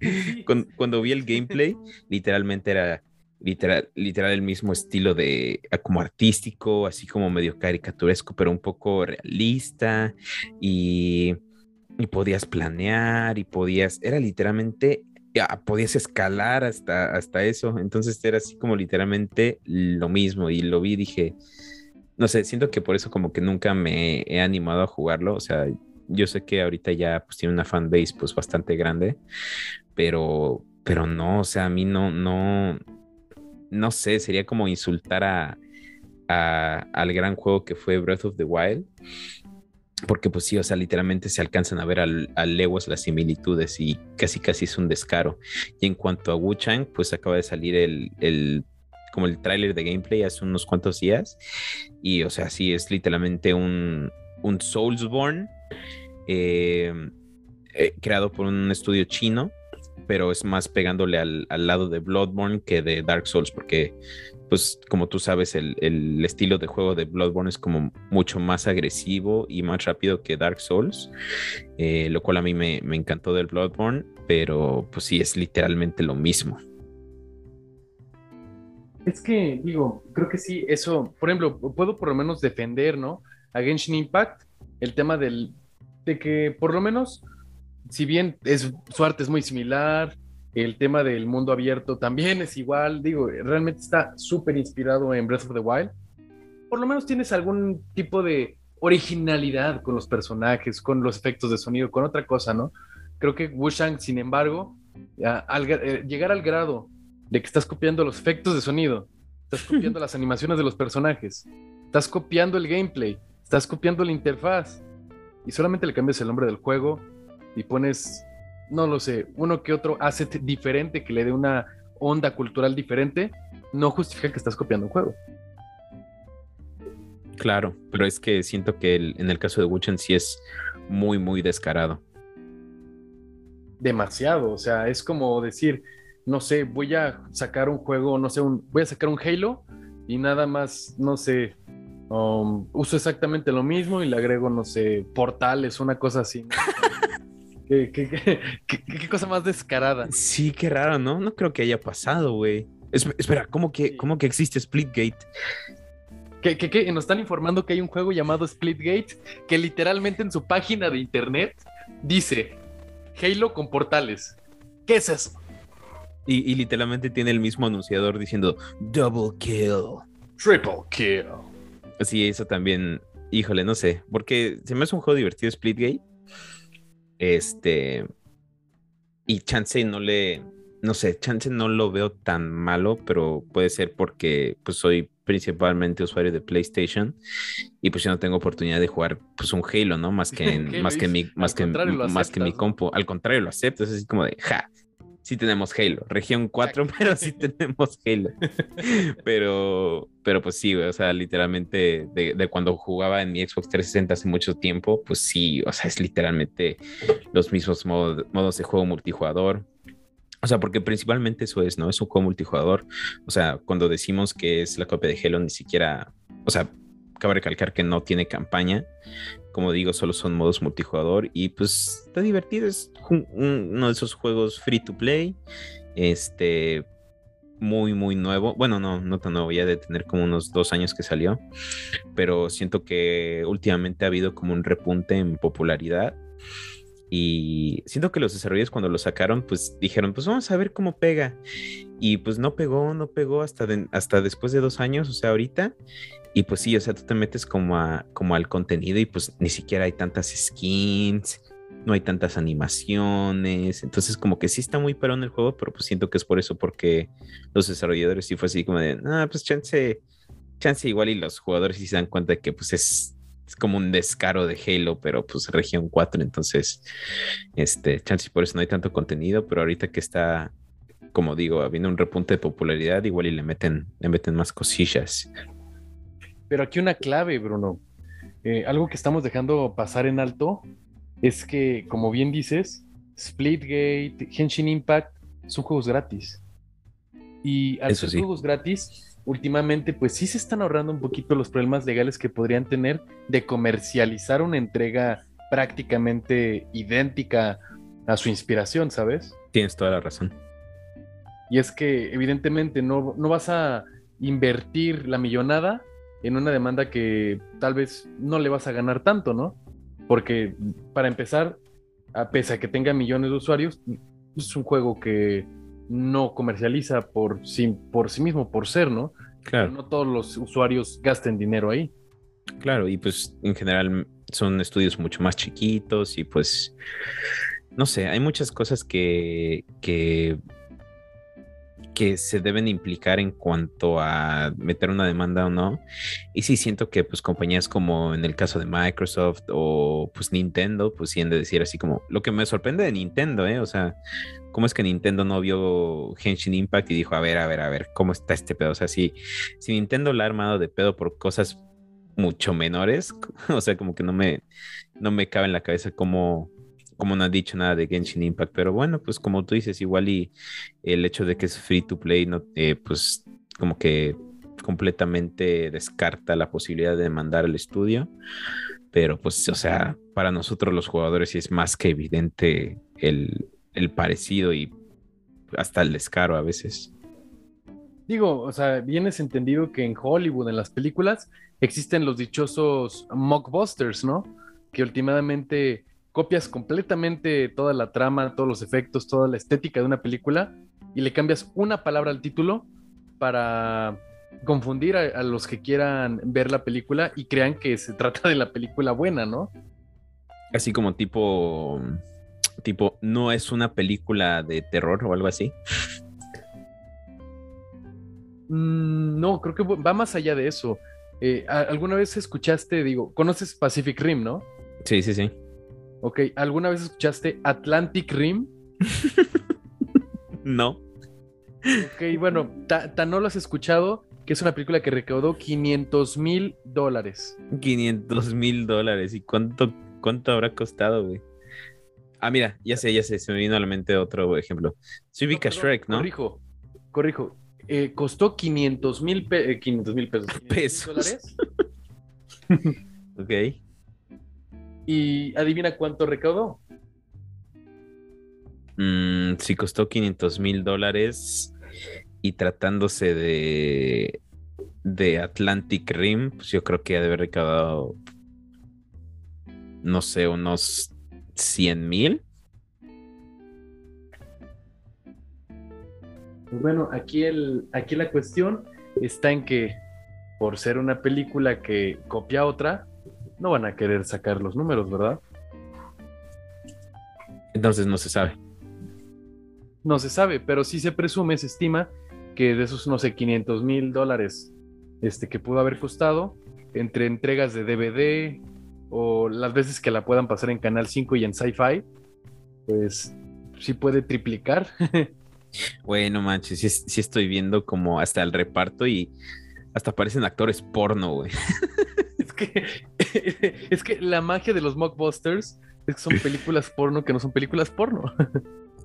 cuando, vi el gameplay, literalmente era literal, literal el mismo estilo de como artístico, así como medio caricaturesco, pero un poco realista y, y podías planear y podías, era literalmente ya podías escalar hasta, hasta eso. Entonces era así como literalmente lo mismo. Y lo vi dije, no sé, siento que por eso como que nunca me he animado a jugarlo. O sea, yo sé que ahorita ya pues tiene una fanbase pues bastante grande, pero, pero no, o sea, a mí no, no, no sé, sería como insultar a, a, al gran juego que fue Breath of the Wild porque pues sí, o sea, literalmente se alcanzan a ver a leguas las similitudes y casi casi es un descaro. Y en cuanto a Wu Chang, pues acaba de salir el, el como el tráiler de gameplay hace unos cuantos días y o sea, sí es literalmente un, un Soulsborne eh, eh, creado por un estudio chino, pero es más pegándole al, lado de Bloodborne que de Dark Souls, porque, pues, como tú sabes, el, estilo de juego de Bloodborne es como mucho más agresivo y más rápido que Dark Souls, eh, lo cual a mí me, me encantó del Bloodborne, pero pues sí, es literalmente lo mismo. Es que, digo, creo que sí, eso, por ejemplo, puedo por lo menos defender, ¿no? A Genshin Impact, el tema del, de que por lo menos, si bien es, su arte es muy similar, el tema del mundo abierto también es igual, digo, realmente está súper inspirado en Breath of the Wild. Por lo menos tienes algún tipo de originalidad con los personajes, con los efectos de sonido, con otra cosa, ¿no? Creo que Wushang, sin embargo, al, eh, llegar al grado de que estás copiando los efectos de sonido, estás copiando las animaciones de los personajes, estás copiando el gameplay, estás copiando la interfaz y solamente le cambias el nombre del juego y pones, no lo sé, uno que otro asset diferente que le dé una onda cultural diferente, no justifica que estás copiando un juego. Claro, pero es que siento que en el caso de Wuchen sí es muy, muy descarado. Demasiado, o sea, es como decir, no sé, voy a sacar un juego, no sé, un, voy a sacar un Halo y nada más, no sé, um, uso exactamente lo mismo y le agrego, no sé, portales, una cosa así. ¿Qué, qué, cosa más descarada. Sí, qué raro, ¿no? No creo que haya pasado, güey. espera, ¿cómo que, ¿cómo que existe Splitgate? Que, que, nos están informando que hay un juego llamado Splitgate que literalmente en su página de internet dice Halo con portales. ¿Qué es eso? Y, literalmente tiene el mismo anunciador diciendo Double Kill. Triple Kill. Sí, eso también, híjole, no sé, porque se me hace un juego divertido Splitgate. Este. Y Chance no le. No sé, Chance no lo veo tan malo, pero puede ser porque pues soy principalmente usuario de PlayStation y pues yo no tengo oportunidad de jugar pues un Halo, ¿no? Más que en, más que mi más que más que mi compu, al contrario lo acepto, es así como de ja, sí tenemos Halo. Región 4, pero sí tenemos Halo. pero, pero pues sí, o sea, literalmente de, cuando jugaba en mi Xbox 360 hace mucho tiempo, pues sí, o sea, es literalmente los mismos modos de juego multijugador. O sea, porque principalmente eso es, ¿no? Es un juego multijugador. O sea, cuando decimos que es la copia de Halo, ni siquiera, o sea, cabe recalcar que no tiene campaña. Como digo, solo son modos multijugador y pues está divertido. Es uno de esos juegos free to play. Este, muy, muy nuevo. Bueno, no, no tan nuevo, ya de tener como unos dos años que salió. Pero siento que últimamente ha habido como un repunte en popularidad. Y siento que los desarrolladores cuando lo sacaron, pues dijeron, pues vamos a ver cómo pega. Y pues no pegó, no pegó hasta, hasta después de dos años, o sea, ahorita. Y pues sí, o sea, tú te metes como, a, como al contenido y pues ni siquiera hay tantas skins, no hay tantas animaciones. Entonces como que sí está muy perón el juego, pero pues siento que es por eso, porque los desarrolladores sí fue así como de, ah, pues chance, chance igual y los jugadores sí se dan cuenta de que pues es, es como un descaro de Halo, pero pues región 4, entonces, este, chance por eso no hay tanto contenido, pero ahorita que está como digo, habiendo un repunte de popularidad, igual y le meten, le meten más cosillas. Pero aquí una clave, Bruno. Eh, algo que estamos dejando pasar en alto es que, como bien dices, Splitgate, Henshin Impact son juegos gratis. Y al ser juegos gratis, últimamente, pues sí se están ahorrando un poquito los problemas legales que podrían tener de comercializar una entrega prácticamente idéntica a su inspiración, ¿sabes? Tienes toda la razón. Y es que evidentemente no, no vas a invertir la millonada en una demanda que tal vez no le vas a ganar tanto, ¿no? Porque para empezar, a pesar que tenga millones de usuarios, es un juego que no comercializa por sí, por sí mismo, por ser, ¿no? Claro. no todos los usuarios gasten dinero ahí. Claro, y pues en general son estudios mucho más chiquitos y pues, no sé, hay muchas cosas que, que que se deben implicar en cuanto a meter una demanda o no. Y sí siento que pues compañías como en el caso de Microsoft o pues Nintendo, pues han de decir así como lo que me sorprende de Nintendo, ¿eh? O sea, ¿cómo es que Nintendo no vio Henshin Impact y dijo, a ver, a ver, a ver, ¿cómo está este pedo? O sea, si, si Nintendo la ha armado de pedo por cosas mucho menores, o sea, como que no me, no me cabe en la cabeza cómo como no ha dicho nada de Genshin Impact, pero bueno, pues como tú dices, igual y el hecho de que es free to play, no, eh, pues como que completamente descarta la posibilidad de mandar al estudio. Pero pues, o sea, para nosotros los jugadores sí es más que evidente el, el parecido y hasta el descaro a veces. Digo, o sea, bien es entendido que en Hollywood, en las películas, existen los dichosos mockbusters, ¿no? Que últimamente copias completamente toda la trama, todos los efectos, toda la estética de una película y le cambias una palabra al título para confundir a, los que quieran ver la película y crean que se trata de la película buena, ¿no? Así como tipo, tipo, no es una película de terror o algo así. Mm, no, creo que va más allá de eso. Eh, ¿Alguna vez escuchaste, digo, conoces Pacific Rim, no? Sí, sí, sí. Ok, ¿alguna vez escuchaste Atlantic Rim? no. Ok, bueno, tan no lo has escuchado que es una película que recaudó 500 mil dólares. 500 mil dólares. ¿Y cuánto, cuánto habrá costado, güey? Ah, mira, ya sé, ya sé, se me vino a la mente otro ejemplo. Se ubica Shrek, ¿no? Corrijo, corrijo. Eh, costó 500 mil eh, mil pesos. pesos. dólares. ok. Y adivina cuánto recaudó. Mm, si costó 500 mil dólares y tratándose de, de Atlantic Rim, pues yo creo que ha de haber recaudado, no sé, unos 100 mil. Pues bueno, aquí, el, aquí la cuestión está en que por ser una película que copia otra, no van a querer sacar los números, ¿verdad? Entonces no se sabe. No se sabe, pero sí se presume, se estima que de esos, no sé, 500 mil dólares este, que pudo haber costado, entre entregas de DVD o las veces que la puedan pasar en Canal 5 y en Sci-Fi, pues sí puede triplicar. Bueno, manches, sí, estoy viendo como hasta el reparto y hasta parecen actores porno, güey. Es que, es que la magia de los mockbusters es que son películas porno que no son películas porno.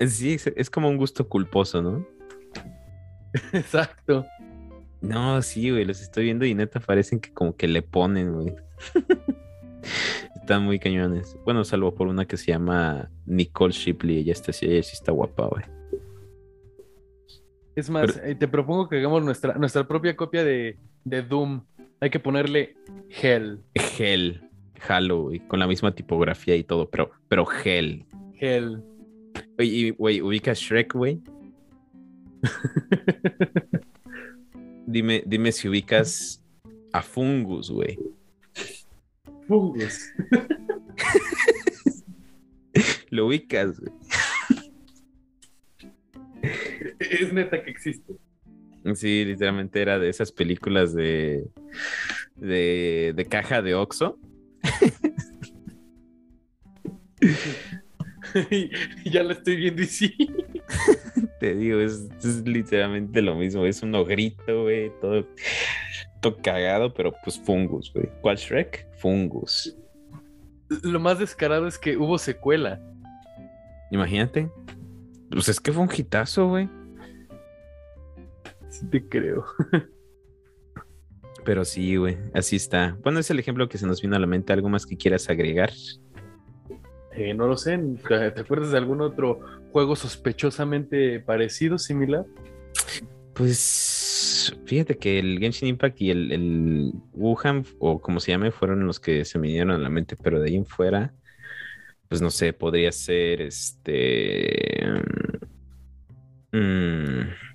Sí, es como un gusto culposo, ¿no? Exacto. No, sí, güey, los estoy viendo y neta parecen que como que le ponen, güey. Están muy cañones. Bueno, salvo por una que se llama Nicole Shipley, ella está, ella sí está guapa, güey. Es más, eh, te propongo que hagamos nuestra, nuestra propia copia de, Doom. Hay que ponerle Hell. Hell. Halo, güey, con la misma tipografía y todo, pero, pero Hell. Hell. Güey, güey, ubica Shrek, güey. dime, dime si ubicas a Fungus, güey. Fungus. Lo ubicas, güey. Es neta que existe. Sí, literalmente era de esas películas de, de, de caja de Oxxo. ya la estoy viendo y sí. Te digo, es, literalmente lo mismo. Es un ogrito, güey, todo, todo cagado, pero pues fungus, güey. ¿Cuál Shrek? Fungus. Lo más descarado es que hubo secuela. Imagínate. Pues es que fue un hitazo, güey. Sí te creo. Pero sí, güey, así está. Bueno, es el ejemplo que se nos vino a la mente. ¿Algo más que quieras agregar? Eh, no lo sé. ¿Te acuerdas de algún otro juego sospechosamente parecido, similar? Pues fíjate que el Genshin Impact y el, Wuhan, o como se llame, fueron los que se me vinieron a la mente, pero de ahí en fuera, pues no sé, podría ser este. Mm,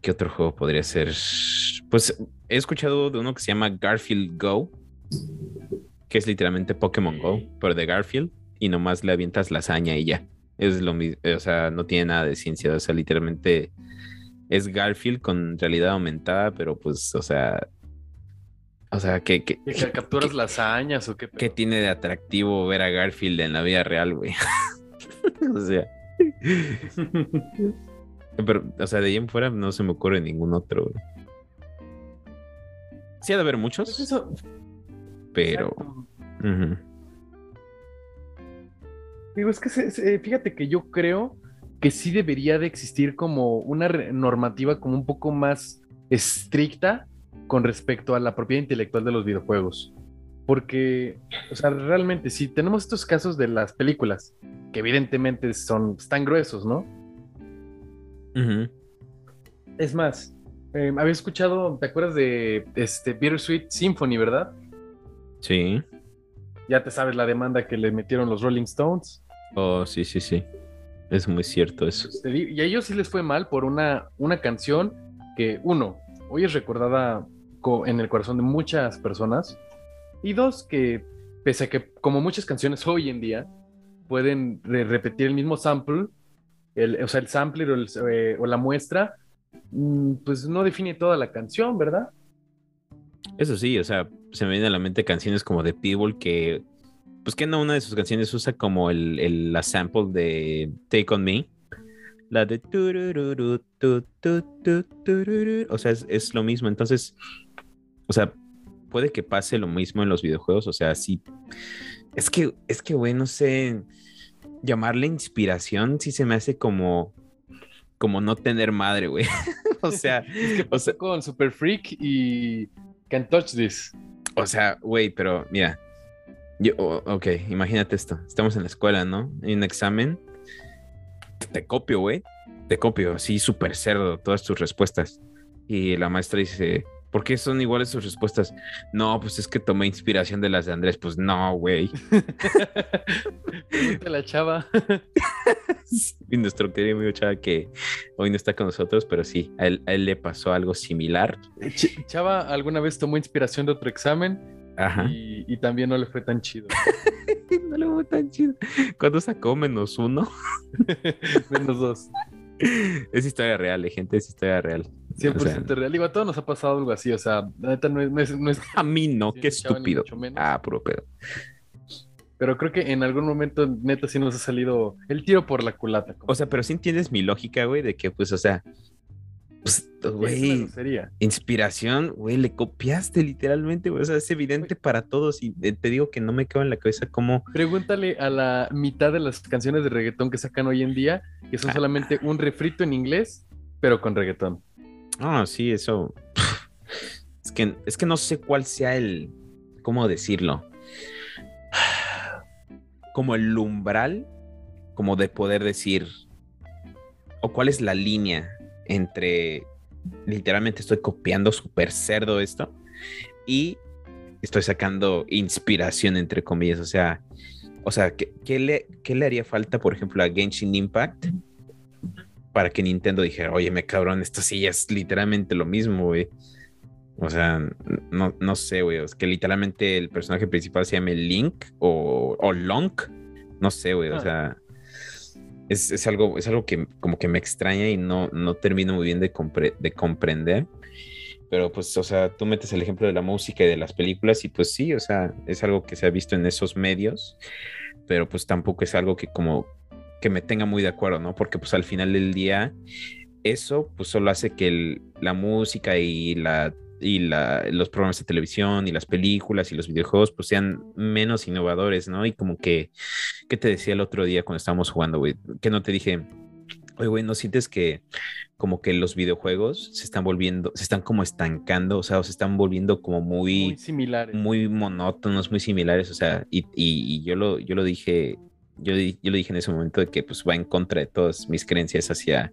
¿Qué otro juego podría ser? Pues he escuchado de uno que se llama Garfield Go que es literalmente Pokémon Go, pero de Garfield, y nomás le avientas la hazaña y ya. Es lo mismo, o sea, no tiene nada de ciencia, o sea, literalmente es Garfield con realidad aumentada, pero pues, o sea, o sea, que... que, capturas las hazañas o qué? ¿Qué tiene de atractivo ver a Garfield en la vida real, güey? o sea... pero, o sea, de ahí en fuera no se me ocurre ningún otro, güey. Sí ha de haber muchos. Pues pero. Digo, es que se- fíjate que yo creo que sí debería de existir como una normativa como un poco más estricta con respecto a la propiedad intelectual de los videojuegos. Porque, o sea, realmente si tenemos estos casos de las películas, que evidentemente son tan gruesos, ¿no? Es más, eh, había escuchado, ¿te acuerdas de este Bittersweet Symphony, verdad? Sí. Ya te sabes la demanda que le metieron los Rolling Stones. Oh, sí, sí, sí. Es muy cierto eso. Y a ellos sí les fue mal por una, una canción que, uno, hoy es recordada en el corazón de muchas personas. Y dos, que pese a que como muchas canciones hoy en día pueden repetir el mismo sample, el, o sea, el sampler o, eh, o la muestra, mm, pues no define toda la canción, ¿verdad? Eso sí, o sea, se me vienen a la mente canciones como de Pitbull que, pues que no, una de sus canciones usa como el, la sample de Take On Me. La de... O sea, es, es lo mismo. Entonces, o sea, puede que pase lo mismo en los videojuegos. O sea, sí. Es que, es que, güey, no sé. Llamarle inspiración sí se me hace como. Como no tener madre, güey. o sea. es que pasó con Super Freak y Can't Touch This. O sea, güey, pero mira. Yo, ok, imagínate esto. Estamos en la escuela, ¿no? Hay un examen. Te copio, güey. Te copio, así súper cerdo, todas tus respuestas. Y la maestra dice, ¿Por qué son iguales sus respuestas? No, pues es que tomé inspiración de las de Andrés. Pues no, güey. la chava. y nuestro querido amigo Chava que hoy no está con nosotros, pero sí, a él, le pasó algo similar. Chava alguna vez tomó inspiración de otro examen Ajá. Y, y, también no le fue tan chido. no le fue tan chido. ¿Cuándo sacó? Menos uno. menos dos. Es historia real, eh, gente, es historia real. 100% real. Digo, a todos nos ha pasado algo así, o sea, la neta no es... No es, a mí no, qué estúpido. Ah, puro pedo. Pero creo que en algún momento, neta, sí nos ha salido el tiro por la culata. O sea, pero sí entiendes mi lógica, güey, de que, pues, o sea, pues, güey, inspiración, güey, le copiaste literalmente, güey. O sea, es evidente para todos y eh, te digo que no me quedo en la cabeza cómo. Pregúntale a la mitad de las canciones de reggaetón que sacan hoy en día, que son ah. solamente un refrito en inglés, pero con reggaetón. Ah, sí, eso. Es que, es que no sé cuál sea el. ¿Cómo decirlo? Como el umbral, como de poder decir. O cuál es la línea entre literalmente estoy copiando súper cerdo esto y estoy sacando inspiración entre comillas, o sea, o sea, ¿qué, le, ¿qué le haría falta, por ejemplo, a Genshin Impact para que Nintendo dijera, oye, me cabrón, esto sí es literalmente lo mismo, güey? O sea, no, no sé, güey, es que literalmente el personaje principal se llame Link o, o Long, no sé, güey, o ah. sea es, algo, es algo que como que me extraña y no, no termino muy bien de, de comprender. Pero pues, o sea, tú metes el ejemplo de la música y de las películas y pues sí, o sea, es algo que se ha visto en esos medios, pero pues tampoco es algo que como que me tenga muy de acuerdo, ¿no? Porque pues al final del día eso pues solo hace que la música y la y los programas de televisión y las películas y los videojuegos pues sean menos innovadores, ¿no? Y como que, ¿qué te decía el otro día cuando estábamos jugando, güey? Que no te dije, oye, güey, ¿no sientes que como que los videojuegos se están volviendo, se están como estancando, o sea, o se están volviendo como muy... Muy similares. Muy monótonos, muy similares, o sea, y, y, yo, lo, yo lo dije yo, yo, lo dije en ese momento de que pues va en contra de todas mis creencias hacia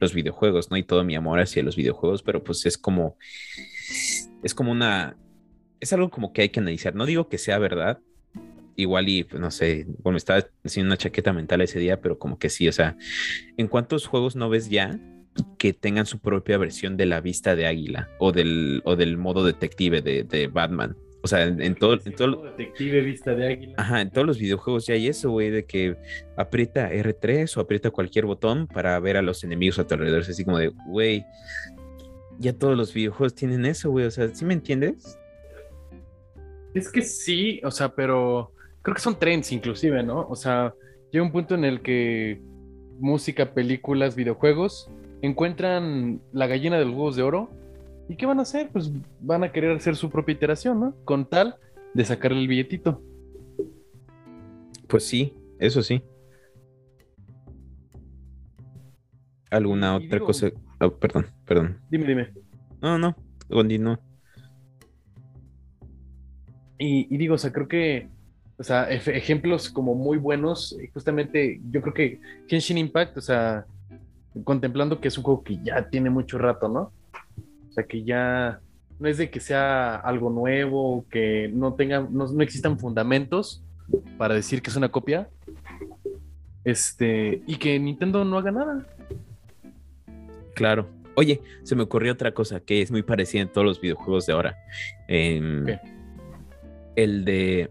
los videojuegos, ¿no? Y todo mi amor hacia los videojuegos, pero pues es como, es como una, es algo como que hay que analizar. No digo que sea verdad, igual y, pues, no sé, bueno, estaba haciendo una chaqueta mental ese día, pero como que sí, o sea, ¿en cuántos juegos no ves ya que tengan su propia versión de la vista de águila o del, o del modo detective de, de Batman? O sea, en, todo, en todo. Detective vista de águila. Ajá, en todos los videojuegos ya hay eso, güey, de que aprieta R3 o aprieta cualquier botón para ver a los enemigos a tu alrededor. Es así como de, güey, ya todos los videojuegos tienen eso, güey. O sea, ¿sí me entiendes? Es que sí, o sea, pero creo que son trends inclusive, ¿no? O sea, llega un punto en el que música, películas, videojuegos encuentran la gallina de los huevos de oro. ¿Y qué van a hacer? Pues van a querer hacer su propia iteración, ¿no? Con tal de sacarle el billetito. Pues sí, eso sí. ¿Alguna otra cosa? Oh, perdón, perdón. Dime, dime. No, no, continúa. Y, y digo, o sea, creo que o sea, ejemplos como muy buenos. Eh, justamente, yo creo que Genshin Impact, o sea, contemplando que es un juego que ya tiene mucho rato, ¿no? Sea, que ya no es de que sea algo nuevo, que no tenga, no, no existan fundamentos para decir que es una copia. Este, y que Nintendo no haga nada. Claro. Oye, se me ocurrió otra cosa que es muy parecida en todos los videojuegos de ahora. Em, el de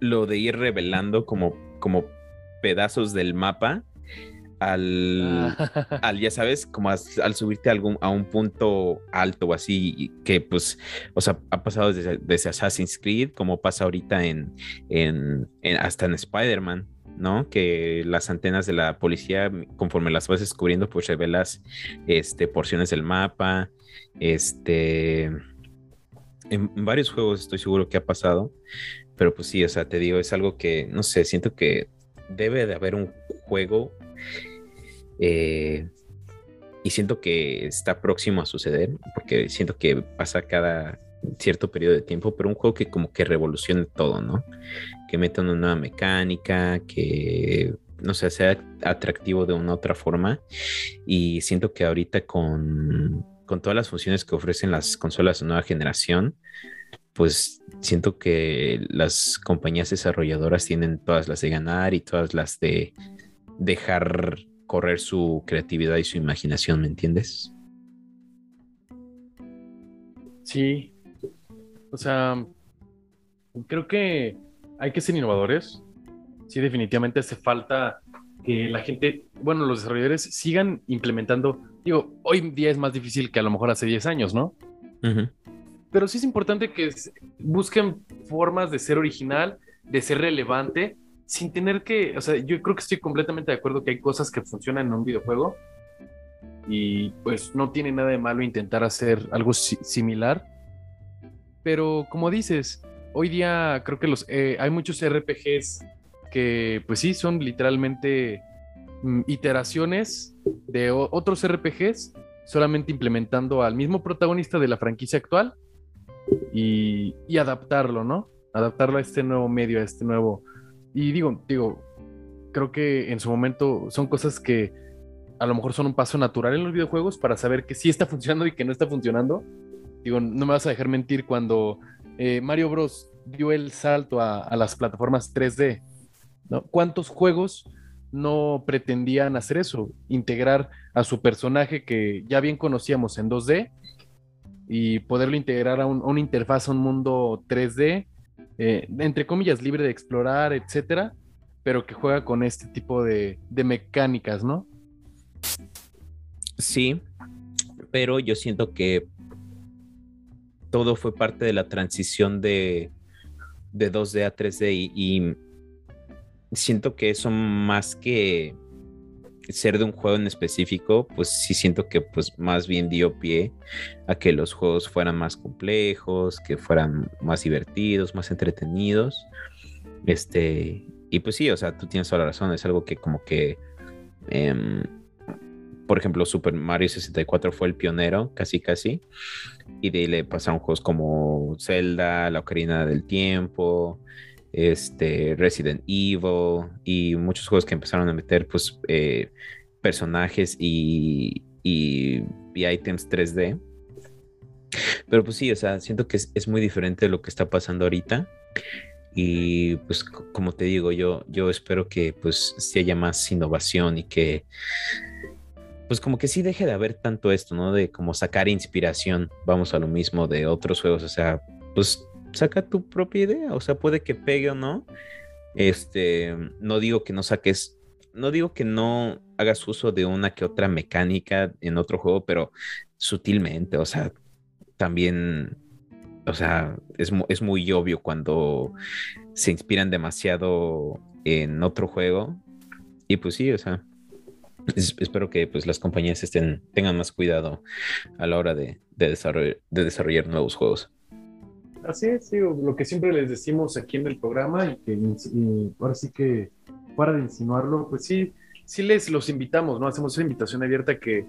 lo de ir revelando como, como pedazos del mapa al, ah. al ya sabes, como al subirte a, algún, a un punto alto o así, que pues, o sea, ha pasado desde, Assassin's Creed, como pasa ahorita en, en, hasta en Spider-Man, ¿no? Que las antenas de la policía, conforme las vas descubriendo, pues revelas este, porciones del mapa, este... En varios juegos estoy seguro que ha pasado, pero pues sí, o sea, te digo, es algo que, no sé, siento que debe de haber un juego eh, y siento que está próximo a suceder, porque siento que pasa cada cierto periodo de tiempo, pero un juego que como que revolucione todo, ¿no? Que meta una nueva mecánica, que no sé, sea atractivo de una otra forma. Y siento que ahorita con, con todas las funciones que ofrecen las consolas de nueva generación, pues siento que las compañías desarrolladoras tienen todas las de ganar y todas las de dejar correr su creatividad y su imaginación, ¿me entiendes? Sí. O sea, creo que hay que ser innovadores. Sí, definitivamente hace falta que la gente, bueno, los desarrolladores sigan implementando. Digo, hoy en día es más difícil que a lo mejor hace 10 años, ¿no? Pero sí es importante que busquen formas de ser original, de ser relevante sin tener que, o sea, yo creo que estoy completamente de acuerdo que hay cosas que funcionan en un videojuego y pues no tiene nada de malo intentar hacer algo similar. Pero como dices, hoy día creo que los eh, hay muchos RPGs que pues sí son literalmente mm, iteraciones de otros RPGs solamente implementando al mismo protagonista de la franquicia actual y, y adaptarlo, ¿no? Adaptarlo a este nuevo medio, a este nuevo y digo, digo, creo que en su momento son cosas que a lo mejor son un paso natural en los videojuegos para saber que sí está funcionando y que no está funcionando. Digo, no me vas a dejar mentir cuando eh, Mario Bros. dio el salto a, las plataformas 3D. ¿no? ¿Cuántos juegos no pretendían hacer eso? Integrar a su personaje que ya bien conocíamos en 2D y poderlo integrar a, a una interfaz, a un mundo 3D eh, entre comillas, libre de explorar, etcétera, pero que juega con este tipo de, mecánicas, ¿no? Sí, pero yo siento que todo fue parte de la transición de, de 2D a 3D y, siento que eso más que ser de un juego en específico, pues sí siento que pues más bien dio pie a que los juegos fueran más complejos, que fueran más divertidos, más entretenidos. Este, y pues sí, o sea, tú tienes toda la razón, es algo que como que, em, por ejemplo, Super Mario 64 fue el pionero, casi casi, y de ahí le pasaron juegos como Zelda, La Ocarina del Tiempo, este, Resident Evil y muchos juegos que empezaron a meter pues eh, personajes y, y, items 3D. Pero pues sí, o sea, siento que es, muy diferente de lo que está pasando ahorita. Y pues como te digo, yo, yo espero que pues si haya más innovación y que pues como que sí deje de haber tanto esto, ¿no? De como sacar inspiración, vamos a lo mismo de otros juegos, o sea, pues saca tu propia idea, o sea, puede que pegue o no. Este, no digo que no saques, no digo que no hagas uso de una que otra mecánica en otro juego, pero sutilmente, o sea, también, o sea, es, es muy obvio cuando se inspiran demasiado en otro juego. Y pues sí, o sea, espero que pues las compañías estén, tengan más cuidado a la hora de, de desarrollar nuevos juegos. Así es, lo que siempre les decimos aquí en el programa y que ahora sí que para de insinuarlo, pues sí, sí les los invitamos, ¿no? Hacemos esa invitación abierta que,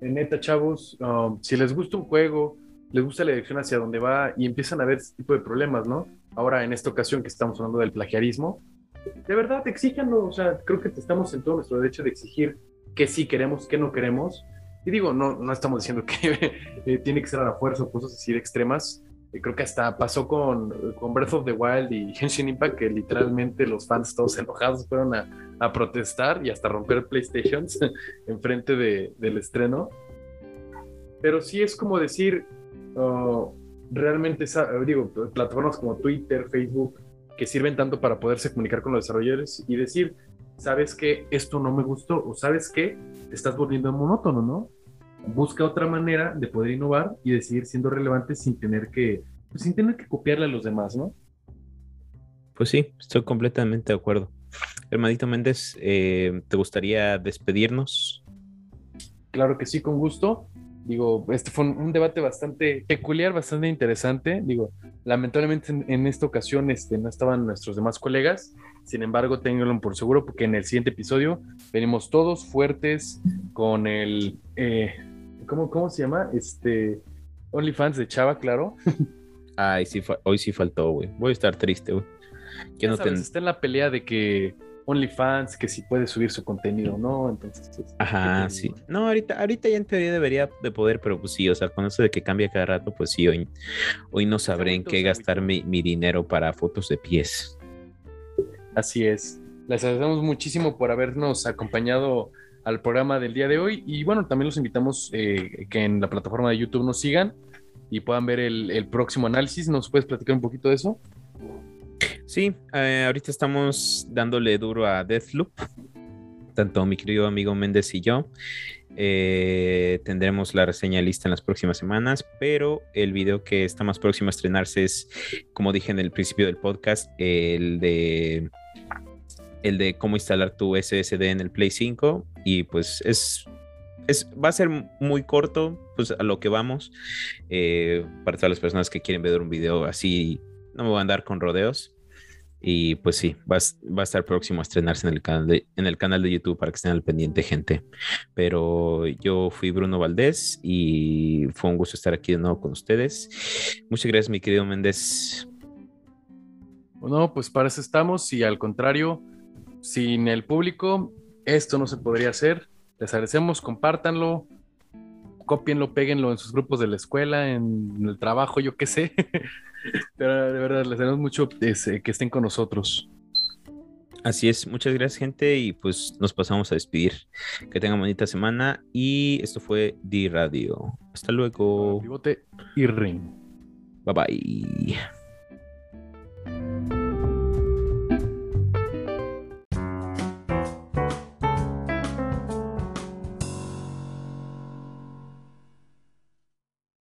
neta, chavos, um, si les gusta un juego, les gusta la dirección hacia dónde va y empiezan a ver este tipo de problemas, ¿no? Ahora, en esta ocasión que estamos hablando del plagiarismo, de verdad, exíjanlo, o sea, creo que estamos en todo nuestro derecho de exigir que sí queremos, que no queremos. Y digo, no, no estamos diciendo que eh, tiene que ser a la fuerza o cosas así de extremas, creo que hasta pasó con, Breath of the Wild y Genshin Impact, que literalmente los fans todos enojados fueron a, protestar y hasta romper PlayStations enfrente de, del estreno. Pero sí es como decir, oh, realmente, digo, plataformas como Twitter, Facebook, que sirven tanto para poderse comunicar con los desarrolladores y decir, sabes que esto no me gustó o sabes que te estás volviendo monótono, ¿no? Busca otra manera de poder innovar y de seguir siendo relevante sin tener que, pues, sin tener que copiarle a los demás, ¿no? Pues sí, estoy completamente de acuerdo. Hermanito Méndez, eh, ¿te gustaría despedirnos? Claro que sí, con gusto. Digo, este fue un, debate bastante peculiar, bastante interesante. Digo, lamentablemente en, esta ocasión este, no estaban nuestros demás colegas. Sin embargo, ténganlo por seguro porque en el siguiente episodio venimos todos fuertes con el eh, ¿cómo, se llama? Este, OnlyFans de Chava, claro. Ay, sí, hoy sí faltó, güey. Voy a estar triste, güey. No Está en la pelea de que OnlyFans, que si puede subir su contenido o no, entonces... Pues, Ajá, sí. No, ahorita, ahorita ya en teoría debería de poder, pero pues sí, o sea, con eso de que cambia cada rato, pues sí, hoy, hoy no sabré en qué gastar mi, mi dinero para fotos de pies. Así es. Les agradecemos muchísimo por habernos acompañado al programa del día de hoy. Y bueno, también los invitamos eh, que en la plataforma de YouTube nos sigan y puedan ver el, próximo análisis. ¿Nos puedes platicar un poquito de eso? Sí, eh, ahorita estamos dándole duro a Deathloop, tanto mi querido amigo Méndez y yo. Eh, tendremos la reseña lista en las próximas semanas, pero el video que está más próximo a estrenarse es, como dije en el principio del podcast, el de el de cómo instalar tu SSD en el Play 5 y pues es, es va a ser muy corto, pues a lo que vamos. Eh, para todas las personas que quieren ver un video así, no me voy a andar con rodeos. Y pues sí, va, va, a estar próximo a estrenarse en el, canal de, en el canal de YouTube para que estén al pendiente, gente. Pero yo fui Bruno Valdés y fue un gusto estar aquí de nuevo con ustedes. Muchas gracias, mi querido Méndez. Bueno, pues para eso estamos y al contrario, sin el público, esto no se podría hacer. Les agradecemos, compártanlo, copienlo, péguenlo en sus grupos de la escuela, en el trabajo, yo qué sé. Pero de verdad, les agradecemos mucho eh, que estén con nosotros. Así es, muchas gracias gente y pues nos pasamos a despedir. Que tengan bonita semana y esto fue Di Radio. Hasta luego. Pivote y ring. Bye bye.